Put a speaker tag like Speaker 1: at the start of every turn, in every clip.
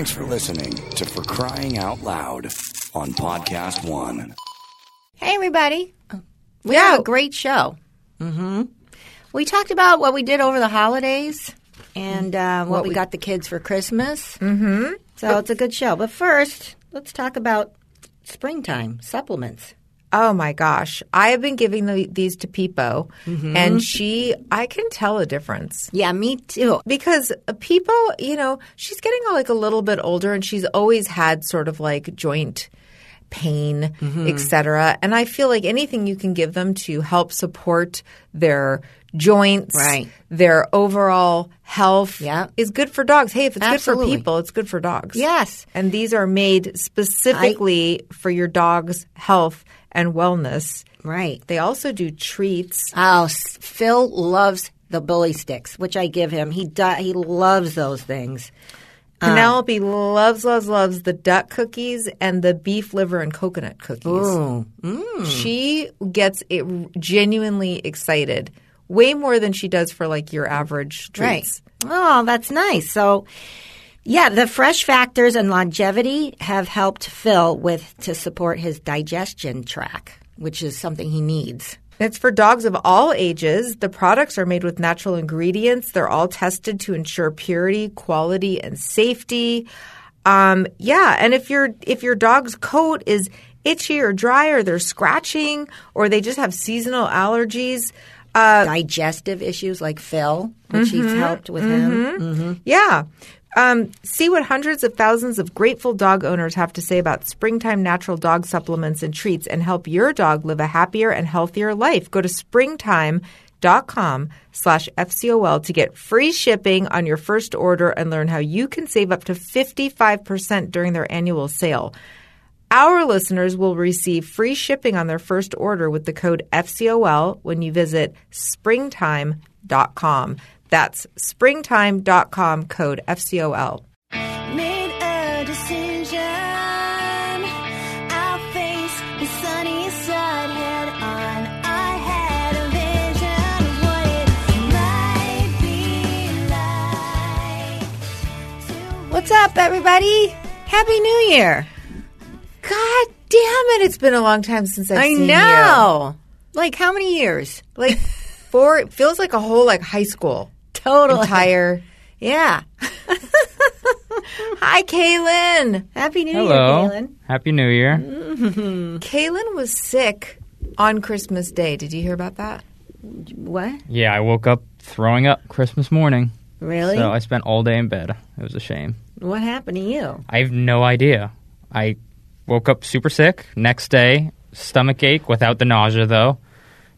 Speaker 1: Thanks for listening to For Crying Out Loud on Podcast One.
Speaker 2: Hey, everybody. We have a great show. hmm We talked about what we did over the holidays and uh, what, we, got the kids for Christmas. Mm-hmm. So it's a good show. But first, let's talk about springtime supplements.
Speaker 3: Oh my gosh. I have been giving the, these to Peepo, mm-hmm. and she, I can tell a difference.
Speaker 2: Yeah, me too.
Speaker 3: Because Peepo, you know, she's getting like a little bit older and she's always had sort of like joint pain, mm-hmm. etc. And I feel like anything you can give them to help support their joints,
Speaker 2: Right.
Speaker 3: their overall health
Speaker 2: Yeah.
Speaker 3: is good for dogs. Hey, if it's good for people, it's good for dogs.
Speaker 2: Yes.
Speaker 3: And these are made specifically for your dog's health and wellness.
Speaker 2: Right.
Speaker 3: They also do treats.
Speaker 2: Oh, Phil loves the bully sticks, which I give him. He do- he loves those things.
Speaker 3: Um, Penelope loves, loves, loves the duck cookies and the beef liver and coconut cookies.
Speaker 2: Ooh. Mm.
Speaker 3: She gets it genuinely excited, way more than she does for like your average treats.
Speaker 2: Right. Oh, that's nice. So, yeah, the fresh factors and longevity have helped Phil with to support his digestion track, which is something he needs.
Speaker 3: It's for dogs of all ages. The products are made with natural ingredients. They're all tested to ensure purity, quality, and safety. Um, yeah, and if your if your dog's coat is itchy or dry, or they're scratching, or they just have seasonal allergies, uh,
Speaker 2: Digestive issues like Phil, which he's
Speaker 3: Mm-hmm.
Speaker 2: helped with him.
Speaker 3: Yeah. Um, see what hundreds of thousands of grateful dog owners have to say about springtime natural dog supplements and treats and help your dog live a happier and healthier life. Go to springtime.com slash FCOL to get free shipping on your first order and learn how you can save up to 55% during their annual sale. Our listeners will receive free shipping on their first order with the code FCOL when you visit springtime.com. That's springtime.com code FCOL.
Speaker 4: Made a decision. I'll face the sunny side head on. I had a vision of what it might be like.
Speaker 2: What's up, everybody? Happy New Year!
Speaker 3: God damn it! It's been a long time since I've
Speaker 2: I
Speaker 3: seen
Speaker 2: know. Like how many years?
Speaker 3: Like four. It feels like a whole like high school
Speaker 2: Totally.
Speaker 3: entire.
Speaker 2: Yeah.
Speaker 3: Hi, Kaylin.
Speaker 2: Happy New
Speaker 5: Hello.
Speaker 2: Year, Kaylin.
Speaker 5: Happy New Year.
Speaker 3: Kaylin was sick on Christmas Day. Did you hear about that?
Speaker 2: What?
Speaker 5: Yeah, I woke up throwing up Christmas morning.
Speaker 2: Really?
Speaker 5: So I spent all day in bed. It was a shame.
Speaker 2: what happened to you?
Speaker 5: I have no idea. I woke up super sick. Next day, stomach ache without the nausea though.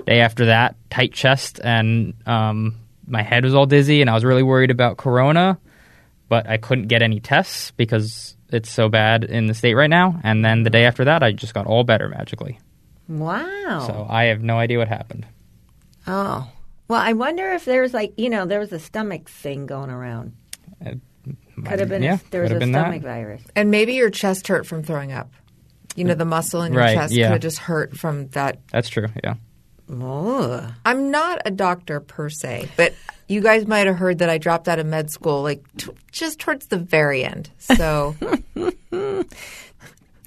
Speaker 5: Day after that, tight chest and um, my head was all dizzy and I was really worried about corona, but I couldn't get any tests because it's so bad in the state right now. And then the day after that, I just got all better magically.
Speaker 2: Wow.
Speaker 5: So I have no idea what happened.
Speaker 2: Oh. Well, I wonder if there's like, you know, there was a stomach thing going around. Uh, it Could have been
Speaker 5: yeah,
Speaker 2: if there was a
Speaker 5: have been that.
Speaker 2: stomach virus.
Speaker 3: And maybe your chest hurt from throwing up. You know, the muscle in your
Speaker 5: Right,
Speaker 3: chest
Speaker 5: yeah.
Speaker 3: could have just hurt from that
Speaker 5: That's true. Yeah.
Speaker 3: I'm not a doctor per se, but you guys might have heard that I dropped out of med school like t- just towards the very end. So,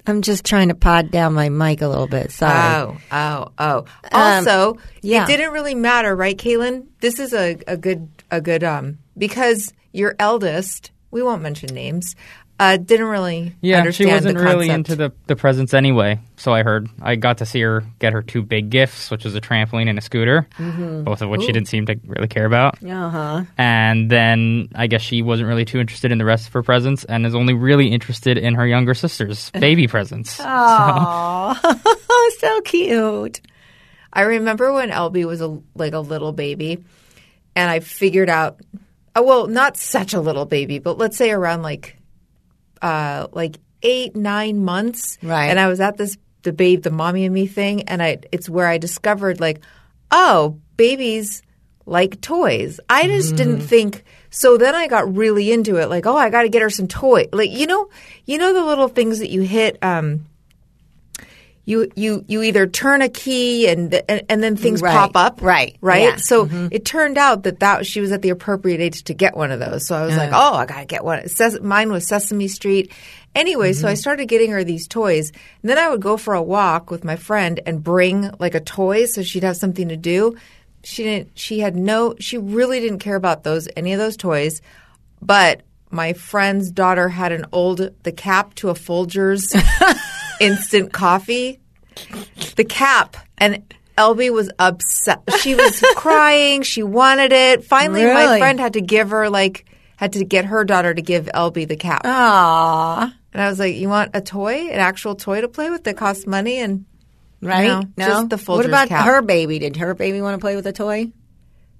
Speaker 2: I'm just trying to pod down my mic a little bit. Sorry.
Speaker 3: oh, oh, oh. Also,
Speaker 2: yeah.
Speaker 3: it didn't really matter, right, Kaylin? This is a, a good a good um because your eldest, we won't mention names, uh, didn't really
Speaker 5: Yeah,
Speaker 3: understand
Speaker 5: she wasn't really into the, the presents anyway. So I heard. I got to see her get her two big gifts, which was a trampoline and a scooter,
Speaker 3: Mm-hmm.
Speaker 5: both of which she didn't seem to really care about.
Speaker 2: Uh huh.
Speaker 5: And then I guess she wasn't really too interested in the rest of her presents and is only really interested in her younger sister's baby presents.
Speaker 2: Oh, so cute.
Speaker 3: I remember when Elby was a, like a little baby, and I figured out, oh, well, not such a little baby, but let's say around like, uh, like eight nine months,
Speaker 2: Right.
Speaker 3: And I was at this the babe, the mommy and me thing, and I it's where I discovered like, oh, babies like toys. I just didn't think. So then I got really into it, like, oh, I got to get her some toy, like you know, you know the little things that you hit. um you you you either turn a key and and, and then things
Speaker 2: Right.
Speaker 3: pop up,
Speaker 2: Right.
Speaker 3: Right.
Speaker 2: Yeah.
Speaker 3: So mm-hmm. it turned out that that she was at the appropriate age to get one of those. So I was like, oh, I gotta get one. Says mine was Sesame Street. Anyway, so I mm-hmm. started getting her these toys. And then I would go for a walk with my friend and bring like a toy so she'd have something to do. She didn't. She had no. She really didn't care about those any of those toys. But my friend's daughter had an old the cap to a Folgers instant coffee. The cap and Elby was upset. She was crying. She wanted it. Finally, my friend had to give her like had to get her daughter to give Elby the cap.
Speaker 2: Aw.
Speaker 3: And I was like, "You want a toy, an actual toy to play with that costs money?" And
Speaker 2: Right?
Speaker 3: No, just the
Speaker 2: What about
Speaker 3: cap.
Speaker 2: her baby? Did her baby want to play with a toy?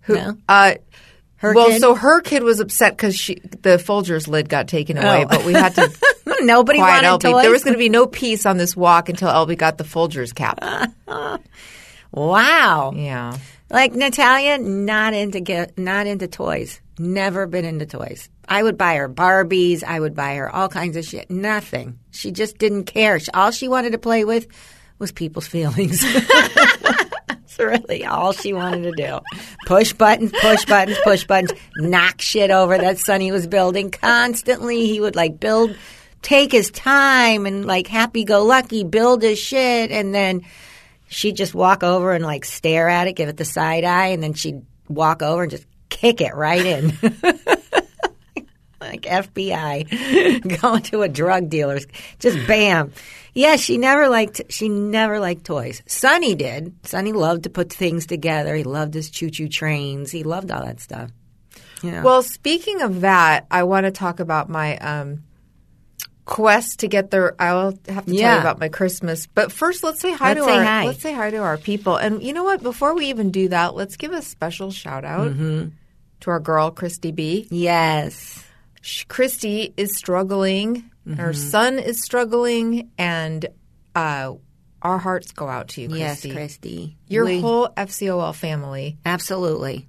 Speaker 3: who?
Speaker 2: No.
Speaker 3: Uh,
Speaker 2: Her
Speaker 3: well,
Speaker 2: kid?
Speaker 3: so her kid was upset because she the Folgers lid got taken away,
Speaker 2: Oh.
Speaker 3: but we had to
Speaker 2: Nobody
Speaker 3: quiet
Speaker 2: wanted
Speaker 3: Elby.
Speaker 2: toys.
Speaker 3: There was going to be no peace on this walk until Elby got the Folgers cap.
Speaker 2: wow.
Speaker 3: Yeah.
Speaker 2: Like Natalia, not into get, not into toys. Never been into toys. I would buy her Barbies. I would buy her all kinds of shit. Nothing. She just didn't care. All she wanted to play with was people's feelings. That's really all she wanted to do. Push buttons, push buttons, push buttons, knock shit over that Sonny was building constantly. He would like build, take his time and like happy go lucky build his shit and then she'd just walk over and like stare at it, give it the side eye, and then she'd walk over and just kick it right in. like FBI going to a drug dealer's, just bam. Yeah, she never liked she never liked toys. Sonny did. Sonny loved to put things together. He loved his choo choo trains. He loved all that stuff. Yeah.
Speaker 3: Well, speaking of that, I want to talk about my um, quest to get there. I'll have to tell you about my Christmas, but first, let's say hi
Speaker 2: Let's
Speaker 3: to
Speaker 2: say
Speaker 3: our.
Speaker 2: hi.
Speaker 3: Let's say hi to our people, and you know what? Before we even do that, let's give a special shout out
Speaker 2: Mm-hmm.
Speaker 3: to our girl Christy B.
Speaker 2: yes.
Speaker 3: Christy is struggling.
Speaker 2: Mm-hmm.
Speaker 3: Her son is struggling, and uh, our hearts go out to you, Christy.
Speaker 2: Yes, Christy.
Speaker 3: Your
Speaker 2: We-
Speaker 3: whole FCOL family.
Speaker 2: absolutely.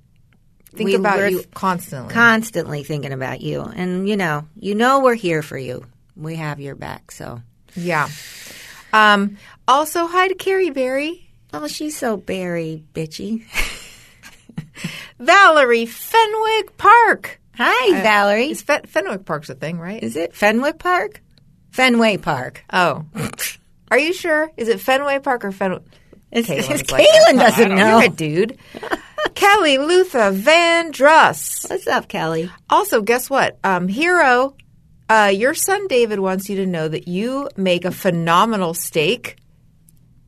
Speaker 3: Think
Speaker 2: We-
Speaker 3: about you constantly.
Speaker 2: constantly thinking about you and you know you know we're here for you we have your back so
Speaker 3: yeah. Um, also, hi to Carrie Berry.
Speaker 2: oh she's so berry bitchy
Speaker 3: Valerie Fenwick Park.
Speaker 2: hi valerie
Speaker 3: Is Fen- Fenwick Park's a thing, right?
Speaker 2: is it fenwick park fenway park
Speaker 3: oh, are you sure? Is it Fenway Park or Fenwick?
Speaker 2: it's, it's
Speaker 3: like,
Speaker 2: Caitlin doesn't know
Speaker 3: You're a dude. Kelly Luther Van Druss.
Speaker 2: what's up kelly
Speaker 3: Also, guess what? Um, Hero, uh, your son David wants you to know that you make a phenomenal steak.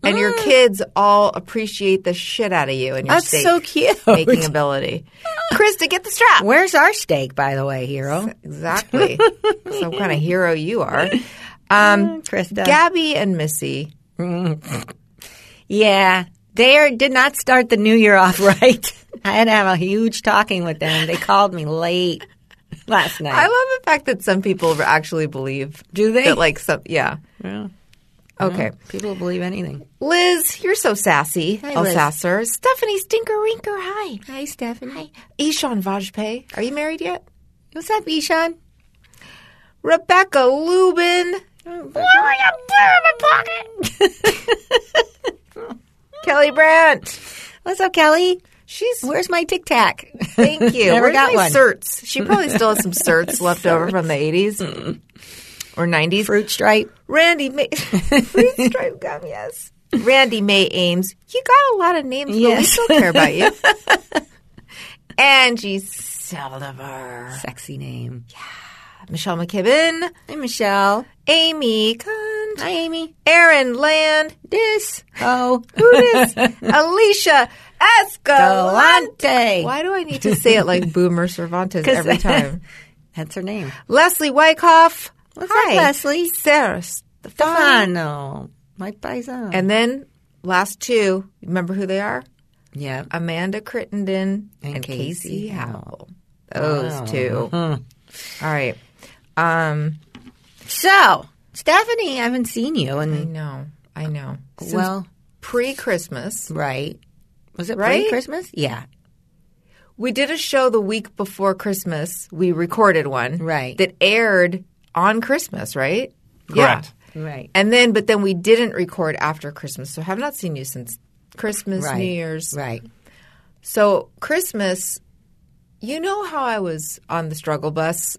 Speaker 3: And your kids all appreciate the shit out of you and your
Speaker 2: That's
Speaker 3: steak
Speaker 2: so cute.
Speaker 3: making ability. Krista, get the strap.
Speaker 2: where's our steak by the way hero
Speaker 3: Exactly. Some kind of hero you are. Um,
Speaker 2: krista
Speaker 3: Gabby and Missy.
Speaker 2: yeah they are, did not start the new year off right i had to have a huge talking with them they called me late last night
Speaker 3: I love the fact that some people actually believe.
Speaker 2: Do they?
Speaker 3: That like some, yeah.
Speaker 2: Yeah.
Speaker 3: Okay.
Speaker 2: people believe anything
Speaker 3: Liz, you're so sassy.
Speaker 2: Hi,
Speaker 3: El
Speaker 2: Liz.
Speaker 3: Sasser. Stephanie Stinker Rinker. Hi.
Speaker 2: hi stephanie hi
Speaker 3: Ishan Vajpayee. Are you married yet?
Speaker 2: what's up ishan
Speaker 3: Rebecca Lubin. Kelly Brandt.
Speaker 2: What's up, Kelly?
Speaker 3: She's.
Speaker 2: Where's my Tic Tac?
Speaker 3: Thank you.
Speaker 2: Never
Speaker 3: Where's
Speaker 2: got
Speaker 3: my
Speaker 2: one.
Speaker 3: certs? She probably still has some certs left over from the 80s mm. or 90s.
Speaker 2: Fruit stripe.
Speaker 3: Randy May. Fruit stripe gum, yes. Randy May Ames. You got a lot of names, but we still care about you. Angie Saldivar.
Speaker 2: Sexy name.
Speaker 3: Michelle McKibben.
Speaker 2: Hi, Michelle.
Speaker 3: Amy Kunt.
Speaker 2: Hi, Amy.
Speaker 3: Aaron Land.
Speaker 2: This. Oh.
Speaker 3: Who is Alicia Escalante. Why do I need to say it like Boomer Cervantes every time?
Speaker 2: That's her name.
Speaker 3: Leslie Wyckoff.
Speaker 2: What's
Speaker 3: Hi.
Speaker 2: up, Leslie?
Speaker 3: Sarah.
Speaker 2: Stefano. My paisan.
Speaker 3: And then last two, remember who they are?
Speaker 2: yeah.
Speaker 3: Amanda Crittenden and,
Speaker 2: And
Speaker 3: Casey,
Speaker 2: Casey
Speaker 3: Howell. Those
Speaker 2: Wow.
Speaker 3: two. Mm-hmm. All right. Um,
Speaker 2: So, Stefanie, I haven't seen you.
Speaker 3: And I
Speaker 2: And
Speaker 3: know. I know. Since
Speaker 2: well,
Speaker 3: pre-Christmas,
Speaker 2: right. Was it
Speaker 3: Right?
Speaker 2: pre-Christmas? Yeah.
Speaker 3: we did a show the week before Christmas. We recorded one,
Speaker 2: Right.
Speaker 3: That aired on Christmas, right?
Speaker 5: Correct.
Speaker 2: Right.
Speaker 3: And then, but then we didn't record after Christmas. So I have not seen you since Christmas,
Speaker 2: Right.
Speaker 3: New Year's.
Speaker 2: Right.
Speaker 3: So Christmas, you know how I was on the struggle bus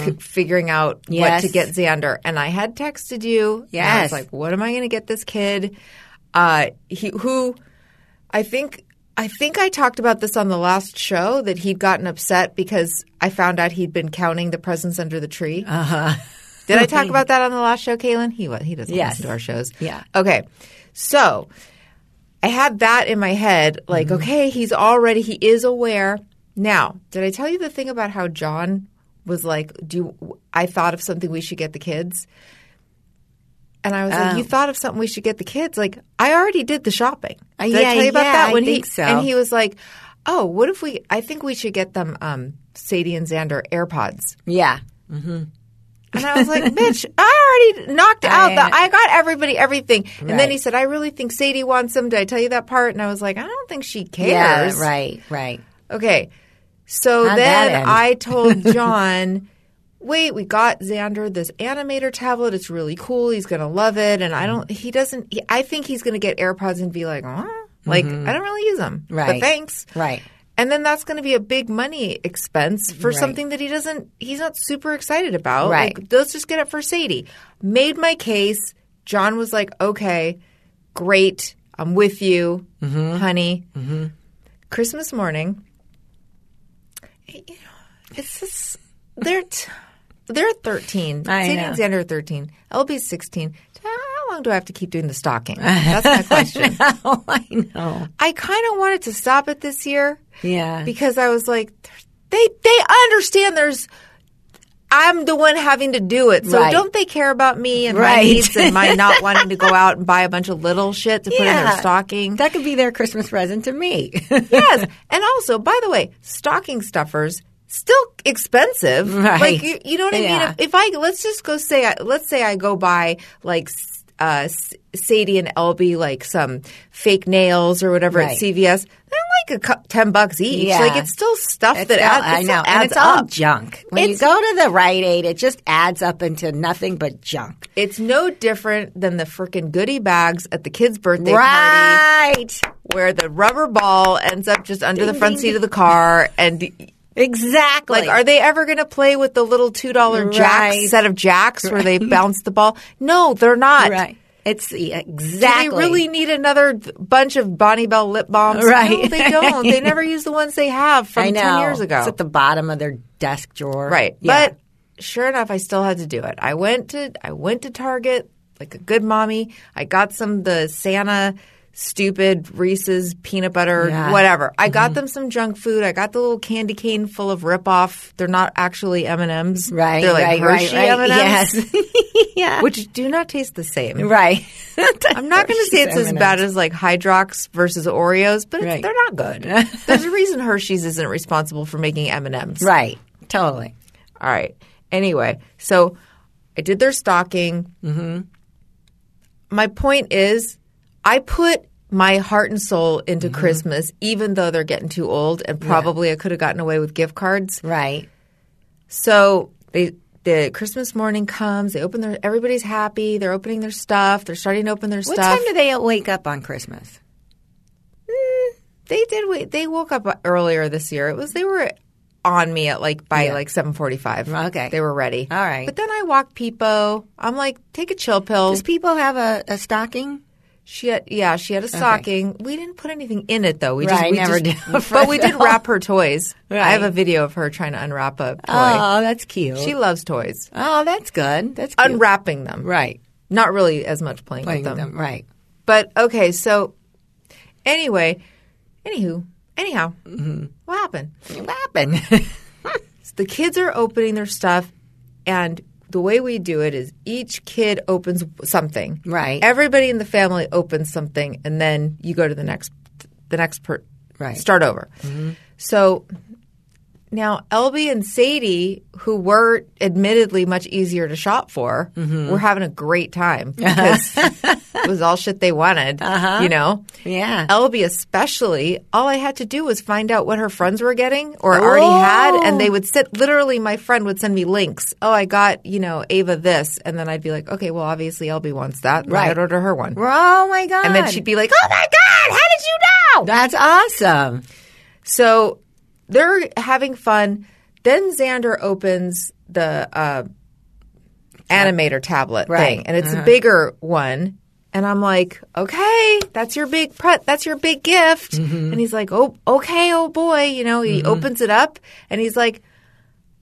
Speaker 3: c- figuring out what
Speaker 2: Mm-hmm.
Speaker 3: To get Xander, and I had texted you. and I was
Speaker 2: Yes.
Speaker 3: like, "What am I going to get this kid?" Uh, he who I think. I think I talked about this on the last show that he'd gotten upset because I found out he'd been counting the presents under the tree.
Speaker 2: Uh huh.
Speaker 3: Did I talk about that on the last show, Kaylin? He he doesn't
Speaker 2: Yes.
Speaker 3: listen to our shows.
Speaker 2: Yeah.
Speaker 3: Okay. So I had that in my head, like,
Speaker 2: Mm-hmm.
Speaker 3: okay, he's already he is aware. Now, did I tell you the thing about how John was like, do you, I thought of something we should get the kids? And I was like,
Speaker 2: Oh.
Speaker 3: you thought of something we should get the kids? Like, I already did the shopping.
Speaker 2: Uh,
Speaker 3: Did
Speaker 2: yeah,
Speaker 3: I tell you about
Speaker 2: yeah,
Speaker 3: that?
Speaker 2: I
Speaker 3: When
Speaker 2: think
Speaker 3: he,
Speaker 2: so.
Speaker 3: And he was like, oh, what if we, I think we should get them, um, Sadie and Xander AirPods.
Speaker 2: Yeah.
Speaker 3: And I was like, bitch, I already knocked out
Speaker 2: I-
Speaker 3: the, I got everybody everything. And then he said, I really think Sadie wants them. Did I tell you that part? And I was like, I don't think she cares.
Speaker 2: Yeah. Right. Right.
Speaker 3: Okay. So
Speaker 2: How'd
Speaker 3: then? I told John, wait, we got Xander this animator tablet. It's really cool. He's going to love it. And I don't, he doesn't, he, I think he's going to get AirPods and be like, huh? Like, I don't really use them. But
Speaker 2: Mm-hmm. Right.
Speaker 3: thanks.
Speaker 2: Right.
Speaker 3: And then that's going to be a big money expense for
Speaker 2: Right.
Speaker 3: something that he doesn't, he's not super excited about.
Speaker 2: Right.
Speaker 3: Like, let's just get it for Sadie. Made my case. John was like, okay, great. I'm with you,
Speaker 2: Mm-hmm.
Speaker 3: honey. Christmas morning, you know, it's just, they're, t- they're 13.
Speaker 2: I
Speaker 3: Sadie
Speaker 2: know.
Speaker 3: are 13. Elby's 16. How long do I have to keep doing the stalking? That's my question.
Speaker 2: oh, I know.
Speaker 3: I kind of wanted to stop it this year
Speaker 2: Yeah.
Speaker 3: because I was like, they they understand there's. I'm the one having to do it, so
Speaker 2: Right.
Speaker 3: don't they care about me and my needs and my not wanting to go out and buy a bunch of little shit to put in their stocking?
Speaker 2: That could be their Christmas present to me.
Speaker 3: yes, and also, by the way, stocking stuffers still expensive.
Speaker 2: Right.
Speaker 3: Like you, you know what I
Speaker 2: Yeah.
Speaker 3: mean? If, if I let's just go say, I, let's say I go buy like. Uh, Sadie and Elby like some fake nails or whatever at CVS. Like a cou- ten bucks each.
Speaker 2: Yeah.
Speaker 3: Like it's still stuff
Speaker 2: It's
Speaker 3: that
Speaker 2: all-
Speaker 3: adds.
Speaker 2: I know, and it's all
Speaker 3: up.
Speaker 2: junk. When
Speaker 3: It's-
Speaker 2: you go to the Rite Aid, it just adds up into nothing but junk.
Speaker 3: It's no different than the freaking goodie bags at the kids' birthday party
Speaker 2: Right.
Speaker 3: where the rubber ball ends up just under the front
Speaker 2: ding,
Speaker 3: seat
Speaker 2: ding.
Speaker 3: of the car and
Speaker 2: Exactly.
Speaker 3: Like, are they ever going to play with the little two dollar
Speaker 2: Right.
Speaker 3: set of jacks where they bounce the ball? No, they're not.
Speaker 2: right? It's yeah,
Speaker 3: Do
Speaker 2: exactly.
Speaker 3: they really need another bunch of Bonnie Bell lip balms?
Speaker 2: Right.
Speaker 3: No, they don't. they never use the ones they have from
Speaker 2: I know.
Speaker 3: ten years ago.
Speaker 2: It's at the bottom of their desk drawer.
Speaker 3: Right.
Speaker 2: Yeah.
Speaker 3: But sure enough, I still had to do it. I went to I went to Target like a good mommy. I got some of the Santa stupid Reese's peanut butter
Speaker 2: Yeah. Mm-hmm.
Speaker 3: whatever. I got them some junk food. I got the little candy cane full of rip off. They're not actually M and M's.
Speaker 2: right.
Speaker 3: They're like
Speaker 2: right.
Speaker 3: Hershey
Speaker 2: right.
Speaker 3: M&Ms,
Speaker 2: Yes. yeah.
Speaker 3: which do not taste the same.
Speaker 2: right.
Speaker 3: I'm not going to say it's as bad as like Hydrox versus Oreos, but
Speaker 2: Right.
Speaker 3: they're not good. There's a reason Hershey's isn't responsible for making M and M's.
Speaker 2: Right. Totally.
Speaker 3: All right. Anyway, so I did their stocking. Mm-hmm. My point is, I put my heart and soul into
Speaker 2: Mm-hmm.
Speaker 3: Christmas, even though they're getting too old, and probably I could have gotten away with gift cards.
Speaker 2: Right.
Speaker 3: So they. The Christmas morning comes. They open their. Everybody's happy. They're opening their stuff. They're starting to open their
Speaker 2: What
Speaker 3: stuff.
Speaker 2: What time do they wake up on Christmas?
Speaker 3: They did. They woke up earlier this year. It was they were on me at like by
Speaker 2: Yeah.
Speaker 3: like seven forty five.
Speaker 2: Okay.
Speaker 3: they were ready.
Speaker 2: All right.
Speaker 3: but then I walked Peepo. I'm like, take a chill pill.
Speaker 2: Does people have a, a stocking?
Speaker 3: She had, yeah, she had a stocking. We didn't put anything in it though. We
Speaker 2: Right,
Speaker 3: just we
Speaker 2: never
Speaker 3: just,
Speaker 2: did.
Speaker 3: But we did wrap her toys. I have a video of her trying to unwrap a toy.
Speaker 2: Oh, that's cute.
Speaker 3: She loves toys.
Speaker 2: oh, that's good. That's cute.
Speaker 3: Unwrapping them,
Speaker 2: Right.
Speaker 3: Not really as much playing,
Speaker 2: Playing
Speaker 3: with
Speaker 2: with
Speaker 3: them.
Speaker 2: them. Right.
Speaker 3: But okay, so anyway, anywho, anyhow,
Speaker 2: Mm-hmm.
Speaker 3: what happened?
Speaker 2: What happened?
Speaker 3: the kids are opening their stuff and the way we do it is each kid opens something
Speaker 2: Right.
Speaker 3: everybody in the family opens something and then you go to the next the next per
Speaker 2: Right.
Speaker 3: start over mm-hmm. so now Elby and Sadie, who were admittedly much easier to shop for, mm-hmm. were having a great time because it was all shit they wanted. Uh-huh. You know?
Speaker 2: Yeah.
Speaker 3: Elby especially, all I had to do was find out what her friends were getting or already had, and they oh. would sit. Literally, my friend would send me links. Oh, I got you know Ava this, and then I'd be like, okay, well, obviously Elby wants that,
Speaker 2: Right.
Speaker 3: I'd order her one,
Speaker 2: Oh my god.
Speaker 3: and then she'd be like, oh my god, how did you know?
Speaker 2: That's awesome.
Speaker 3: So they're having fun. Then Xander opens the uh, animator tablet
Speaker 2: Right. Uh-huh.
Speaker 3: thing, and it's a bigger one. And I'm like, okay, that's your big pre- that's your big gift.
Speaker 2: Mm-hmm.
Speaker 3: And he's like, oh, okay, oh boy, you know. He opens it up, and he's like,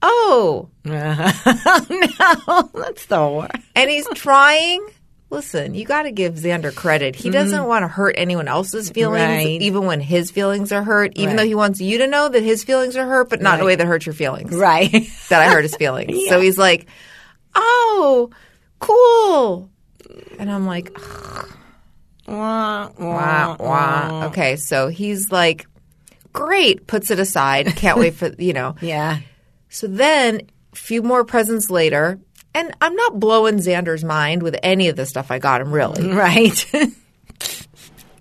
Speaker 3: oh,
Speaker 2: no, that's the worst.
Speaker 3: and he's trying. Listen, you got to give Xander credit. He doesn't want to hurt anyone else's feelings,
Speaker 2: Mm-hmm. Right.
Speaker 3: even when his feelings are hurt. Even
Speaker 2: Right.
Speaker 3: though he wants you to know that his feelings are hurt, but not in a way that hurts your feelings.
Speaker 2: Right.
Speaker 3: that I hurt his feelings. So he's like, "Oh, cool," and I'm like,
Speaker 2: Wah,
Speaker 3: "Wah wah." Okay, so he's like, "Great," puts it aside. Can't wait for you know.
Speaker 2: Yeah.
Speaker 3: So then, a few more presents later, and I'm not blowing Xander's mind with any of the stuff I got him, really.
Speaker 2: Right.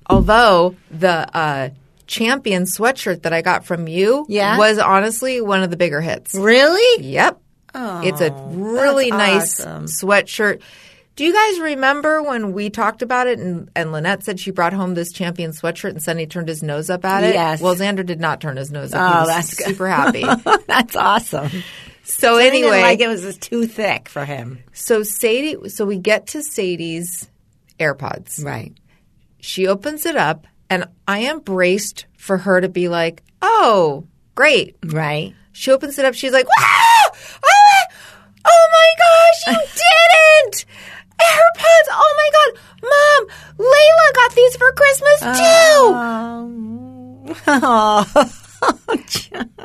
Speaker 3: Although the uh, champion sweatshirt that I got from you
Speaker 2: Yeah.
Speaker 3: was honestly one of the bigger hits.
Speaker 2: really?
Speaker 3: Yep. Oh, it's a really nice
Speaker 2: awesome.
Speaker 3: sweatshirt. Do you guys remember when we talked about it and, and Lynette said she brought home this champion sweatshirt and Sonny turned his nose up at it?
Speaker 2: Yes.
Speaker 3: Well, Xander did not turn his nose up.
Speaker 2: Oh, that's good.
Speaker 3: super happy.
Speaker 2: that's awesome.
Speaker 3: So anyway,
Speaker 2: like it was just too thick for him.
Speaker 3: so Sadie, so we get to Sadie's AirPods.
Speaker 2: Right.
Speaker 3: She opens it up and I am braced for her to be like, oh, great.
Speaker 2: Right.
Speaker 3: She opens it up. She's like, wow! Oh my, oh my gosh, you didn't! AirPods! Oh my god, mom! Layla got these for Christmas too,
Speaker 2: Oh.
Speaker 3: oh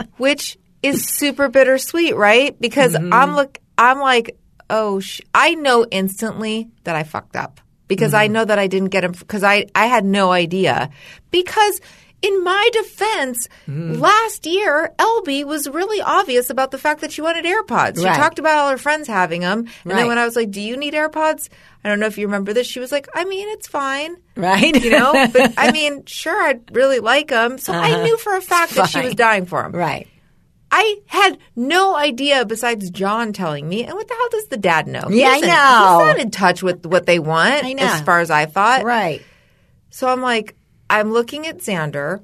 Speaker 3: which is super bittersweet, right? Because mm-hmm. I'm look, I'm like, oh, sh- I know instantly that I fucked up because I mm-hmm. know that I didn't get him because I I had no idea because. In my defense, mm-hmm. last year, Elby was really obvious about the fact that she wanted AirPods. She
Speaker 2: Right.
Speaker 3: talked about all her friends having them. And
Speaker 2: Right.
Speaker 3: then when I was like, Do you need AirPods? I don't know if you remember this. She was like, I mean, it's fine.
Speaker 2: right.
Speaker 3: You know? but I mean, sure, I'd really like them. So I uh-huh. knew for a fact that she was dying for them.
Speaker 2: right.
Speaker 3: I had no idea besides John telling me. And what the hell does the dad know?
Speaker 2: Yeah, I
Speaker 3: doesn't-
Speaker 2: know.
Speaker 3: He's not in touch with what they want,
Speaker 2: I know.
Speaker 3: as far as I thought.
Speaker 2: Right.
Speaker 3: So I'm like, I'm looking at Xander,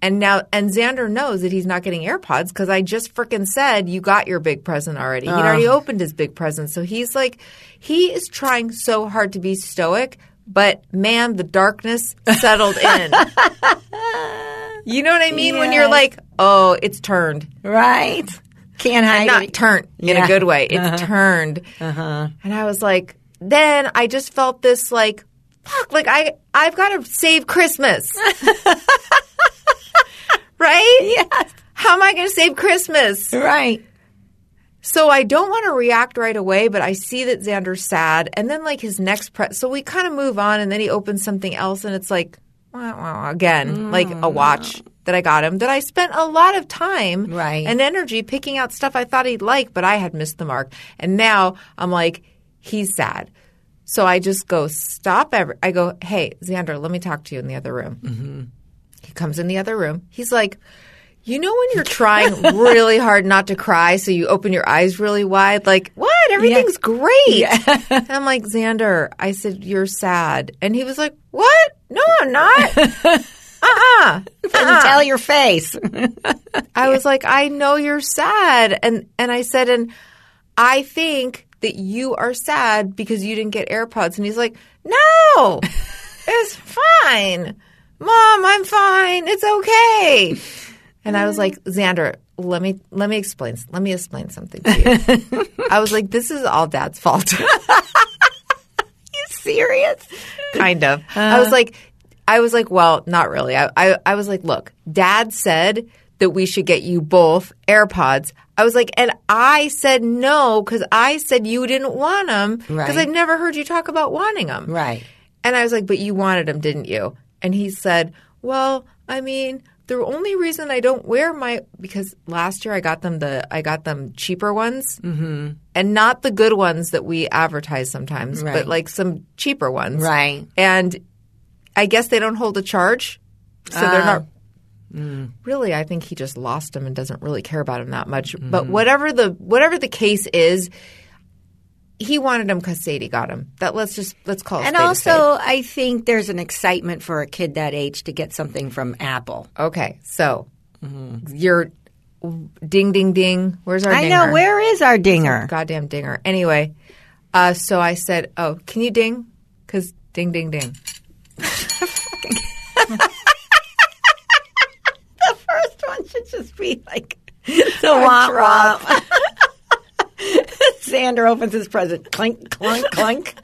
Speaker 3: and now, and Xander knows that he's not getting AirPods because I just freaking said you got your big present already. He'd already opened his big present. So he's like, he is trying so hard to be stoic, but man, the darkness settled in. you know what I mean? When you're like, oh, it's turned.
Speaker 2: Right. Can't hide
Speaker 3: Not
Speaker 2: it.
Speaker 3: turned in
Speaker 2: Yeah.
Speaker 3: a good way. It's turned.
Speaker 2: Uh-huh.
Speaker 3: And I was like, then I just felt this like, fuck, like I, I've got to save Christmas. right?
Speaker 2: Yes.
Speaker 3: How am I going to save Christmas?
Speaker 2: Right.
Speaker 3: So I don't want to react right away, but I see that Xander's sad. And then like his next pre so we kind of move on and then he opens something else and it's like, again, like a mm. watch that I got him that I spent a lot of time
Speaker 2: Right.
Speaker 3: and energy picking out stuff I thought he'd like, but I had missed the mark. And now I'm like, he's sad. So I just go, stop. Every-. I go, hey, Xander, let me talk to you in the other room. Mm-hmm. He comes in the other room. He's like, you know when you're trying really hard not to cry, so you open your eyes really wide, like, what? Everything's great. and I'm like, Xander, I said, you're sad. And he was like, what? No, I'm not. uh-uh.
Speaker 2: Didn't uh-uh. tell your face.
Speaker 3: I was like, I know you're sad. And and I said, and I think that you are sad because you didn't get AirPods. And he's like, No, it's fine. Mom, I'm fine. It's okay. And I was like, Xander, let me let me explain let me explain something to you. I was like, this is all dad's fault.
Speaker 2: You serious?
Speaker 3: kind of. I was uh. like, I was like, well, not really. I, I, I was like, look, dad said that we should get you both AirPods. I was like, and I said no because I said you didn't want them because
Speaker 2: Right.
Speaker 3: I'd never heard you talk about wanting them.
Speaker 2: Right.
Speaker 3: And I was like, but you wanted them, didn't you? And he said, well, I mean, the only reason I don't wear my because last year I got them the I got them cheaper ones, mm-hmm. and not the good ones that we advertise sometimes,
Speaker 2: Right.
Speaker 3: but like some cheaper ones,
Speaker 2: Right.
Speaker 3: And I guess they don't hold a charge, so they're
Speaker 2: Ah.
Speaker 3: not. Really, I think he just lost them and doesn't really care about them that much.
Speaker 2: Mm-hmm.
Speaker 3: But whatever the whatever the case is, he wanted them because Sadie got him. That let's just let's call it.
Speaker 2: And also, I think there's an excitement for a kid that age to get something from Apple.
Speaker 3: okay. So you're ding ding ding. Where's our?
Speaker 2: I
Speaker 3: dinger?
Speaker 2: know. Where is our dinger?
Speaker 3: goddamn dinger. Anyway, uh, so I said, "Oh, can you ding? Because ding ding ding."
Speaker 2: The first one should just be like the womp womp. Xander opens his present. Clink, clunk, clunk.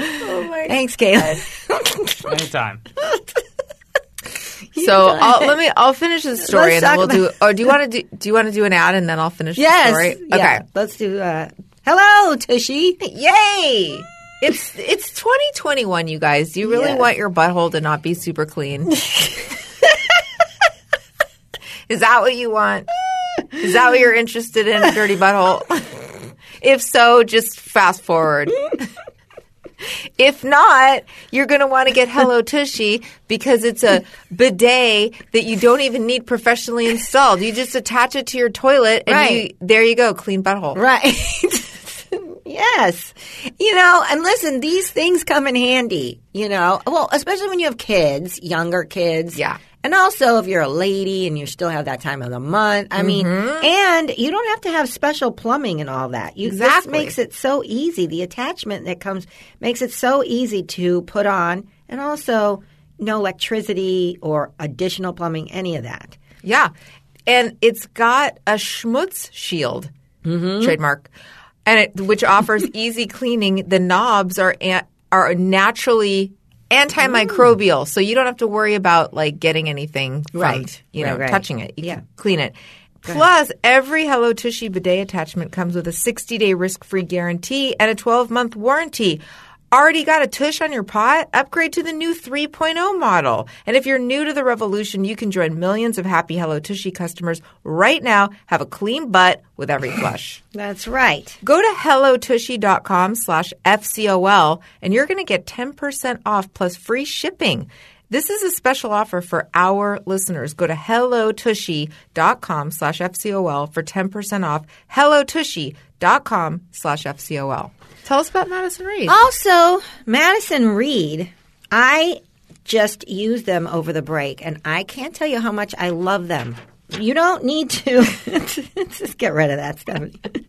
Speaker 3: Oh my
Speaker 2: Thanks, Kayla.
Speaker 5: Anytime.
Speaker 3: So I'll, let me. I'll finish the story
Speaker 2: Let's
Speaker 3: and then we'll do. Or do you want to do? Do you want to do an ad and then I'll finish
Speaker 2: yes.
Speaker 3: the story?
Speaker 2: Yeah.
Speaker 3: Okay.
Speaker 2: Let's do. Uh, hello, Tushy.
Speaker 3: Yay! It's it's 2021, you guys. Do you really
Speaker 2: Yes.
Speaker 3: want your butthole to not be super clean? Is that what you want? Is that what you're interested in, a dirty butthole? if so, just fast forward. If not, you're going to want to get Hello Tushy because it's a bidet that you don't even need professionally installed. You just attach it to your toilet and
Speaker 2: Right.
Speaker 3: you, there you go, clean butthole.
Speaker 2: Right. yes. You know, and listen, these things come in handy, you know, well, especially when you have kids, younger kids.
Speaker 3: Yeah.
Speaker 2: And also if you're a lady and you still have that time of the month. I mean,
Speaker 3: Mm-hmm.
Speaker 2: and you don't have to have special plumbing and all that. You,
Speaker 3: Exactly.
Speaker 2: Makes it so easy. The attachment that comes makes it so easy to put on and also no electricity or additional plumbing, any of that.
Speaker 3: Yeah. And it's got a schmutz shield trademark, and it, which offers easy cleaning. The knobs are are naturally antimicrobial, so you don't have to worry about like getting anything from
Speaker 2: Right.
Speaker 3: you know
Speaker 2: Right, right.
Speaker 3: touching it. You
Speaker 2: Yeah.
Speaker 3: can clean it. Plus, every Hello Tushy bidet attachment comes with a 60 day risk free guarantee and a 12 month warranty. Already got a tush on your pot? Upgrade to the new 3.0 model. And if you're new to the revolution, you can join millions of happy Hello Tushy customers right now. Have a clean butt with every flush.
Speaker 2: That's right.
Speaker 3: Go to hellotushy.com slash FCOL and you're going to get 10% off plus free shipping. This is a special offer for our listeners. Go to hellotushy.com slash FCOL for 10% off. hellotushy.com slash FCOL. Tell us about Madison Reed.
Speaker 2: Also, Madison Reed, I just used them over the break, and I can't tell you how much I love them. You don't need to just get rid of that stuff.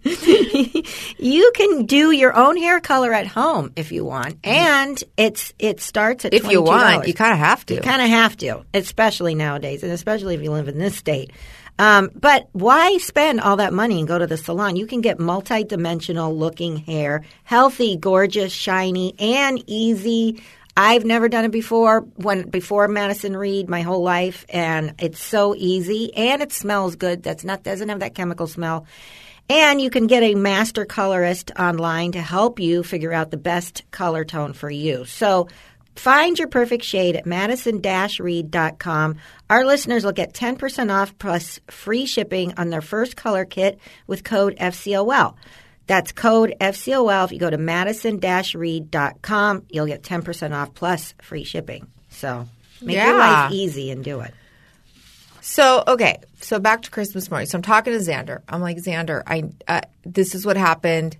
Speaker 2: you can do your own hair color at home if you want, and it's it starts at
Speaker 3: if you want,
Speaker 2: $22.
Speaker 3: you kind of have to.
Speaker 2: You kind of have to, especially nowadays, and especially if you live in this state. Um, but why spend all that money and go to the salon? You can get multi-dimensional looking hair, healthy, gorgeous, shiny, and easy. I've never done it before. When before Madison Reed, my whole life, and it's so easy, and it smells good. That's not doesn't have that chemical smell. And you can get a master colorist online to help you figure out the best color tone for you. So find your perfect shade at madison-reed.com. Our listeners will get 10% off plus free shipping on their first color kit with code FCOL. That's code FCOL. If you go to madison-reed.com, you'll get 10% off plus free shipping. So make your life easy and do it.
Speaker 3: So okay, so back to Christmas morning. So I'm talking to Xander. I'm like Xander, I uh, this is what happened.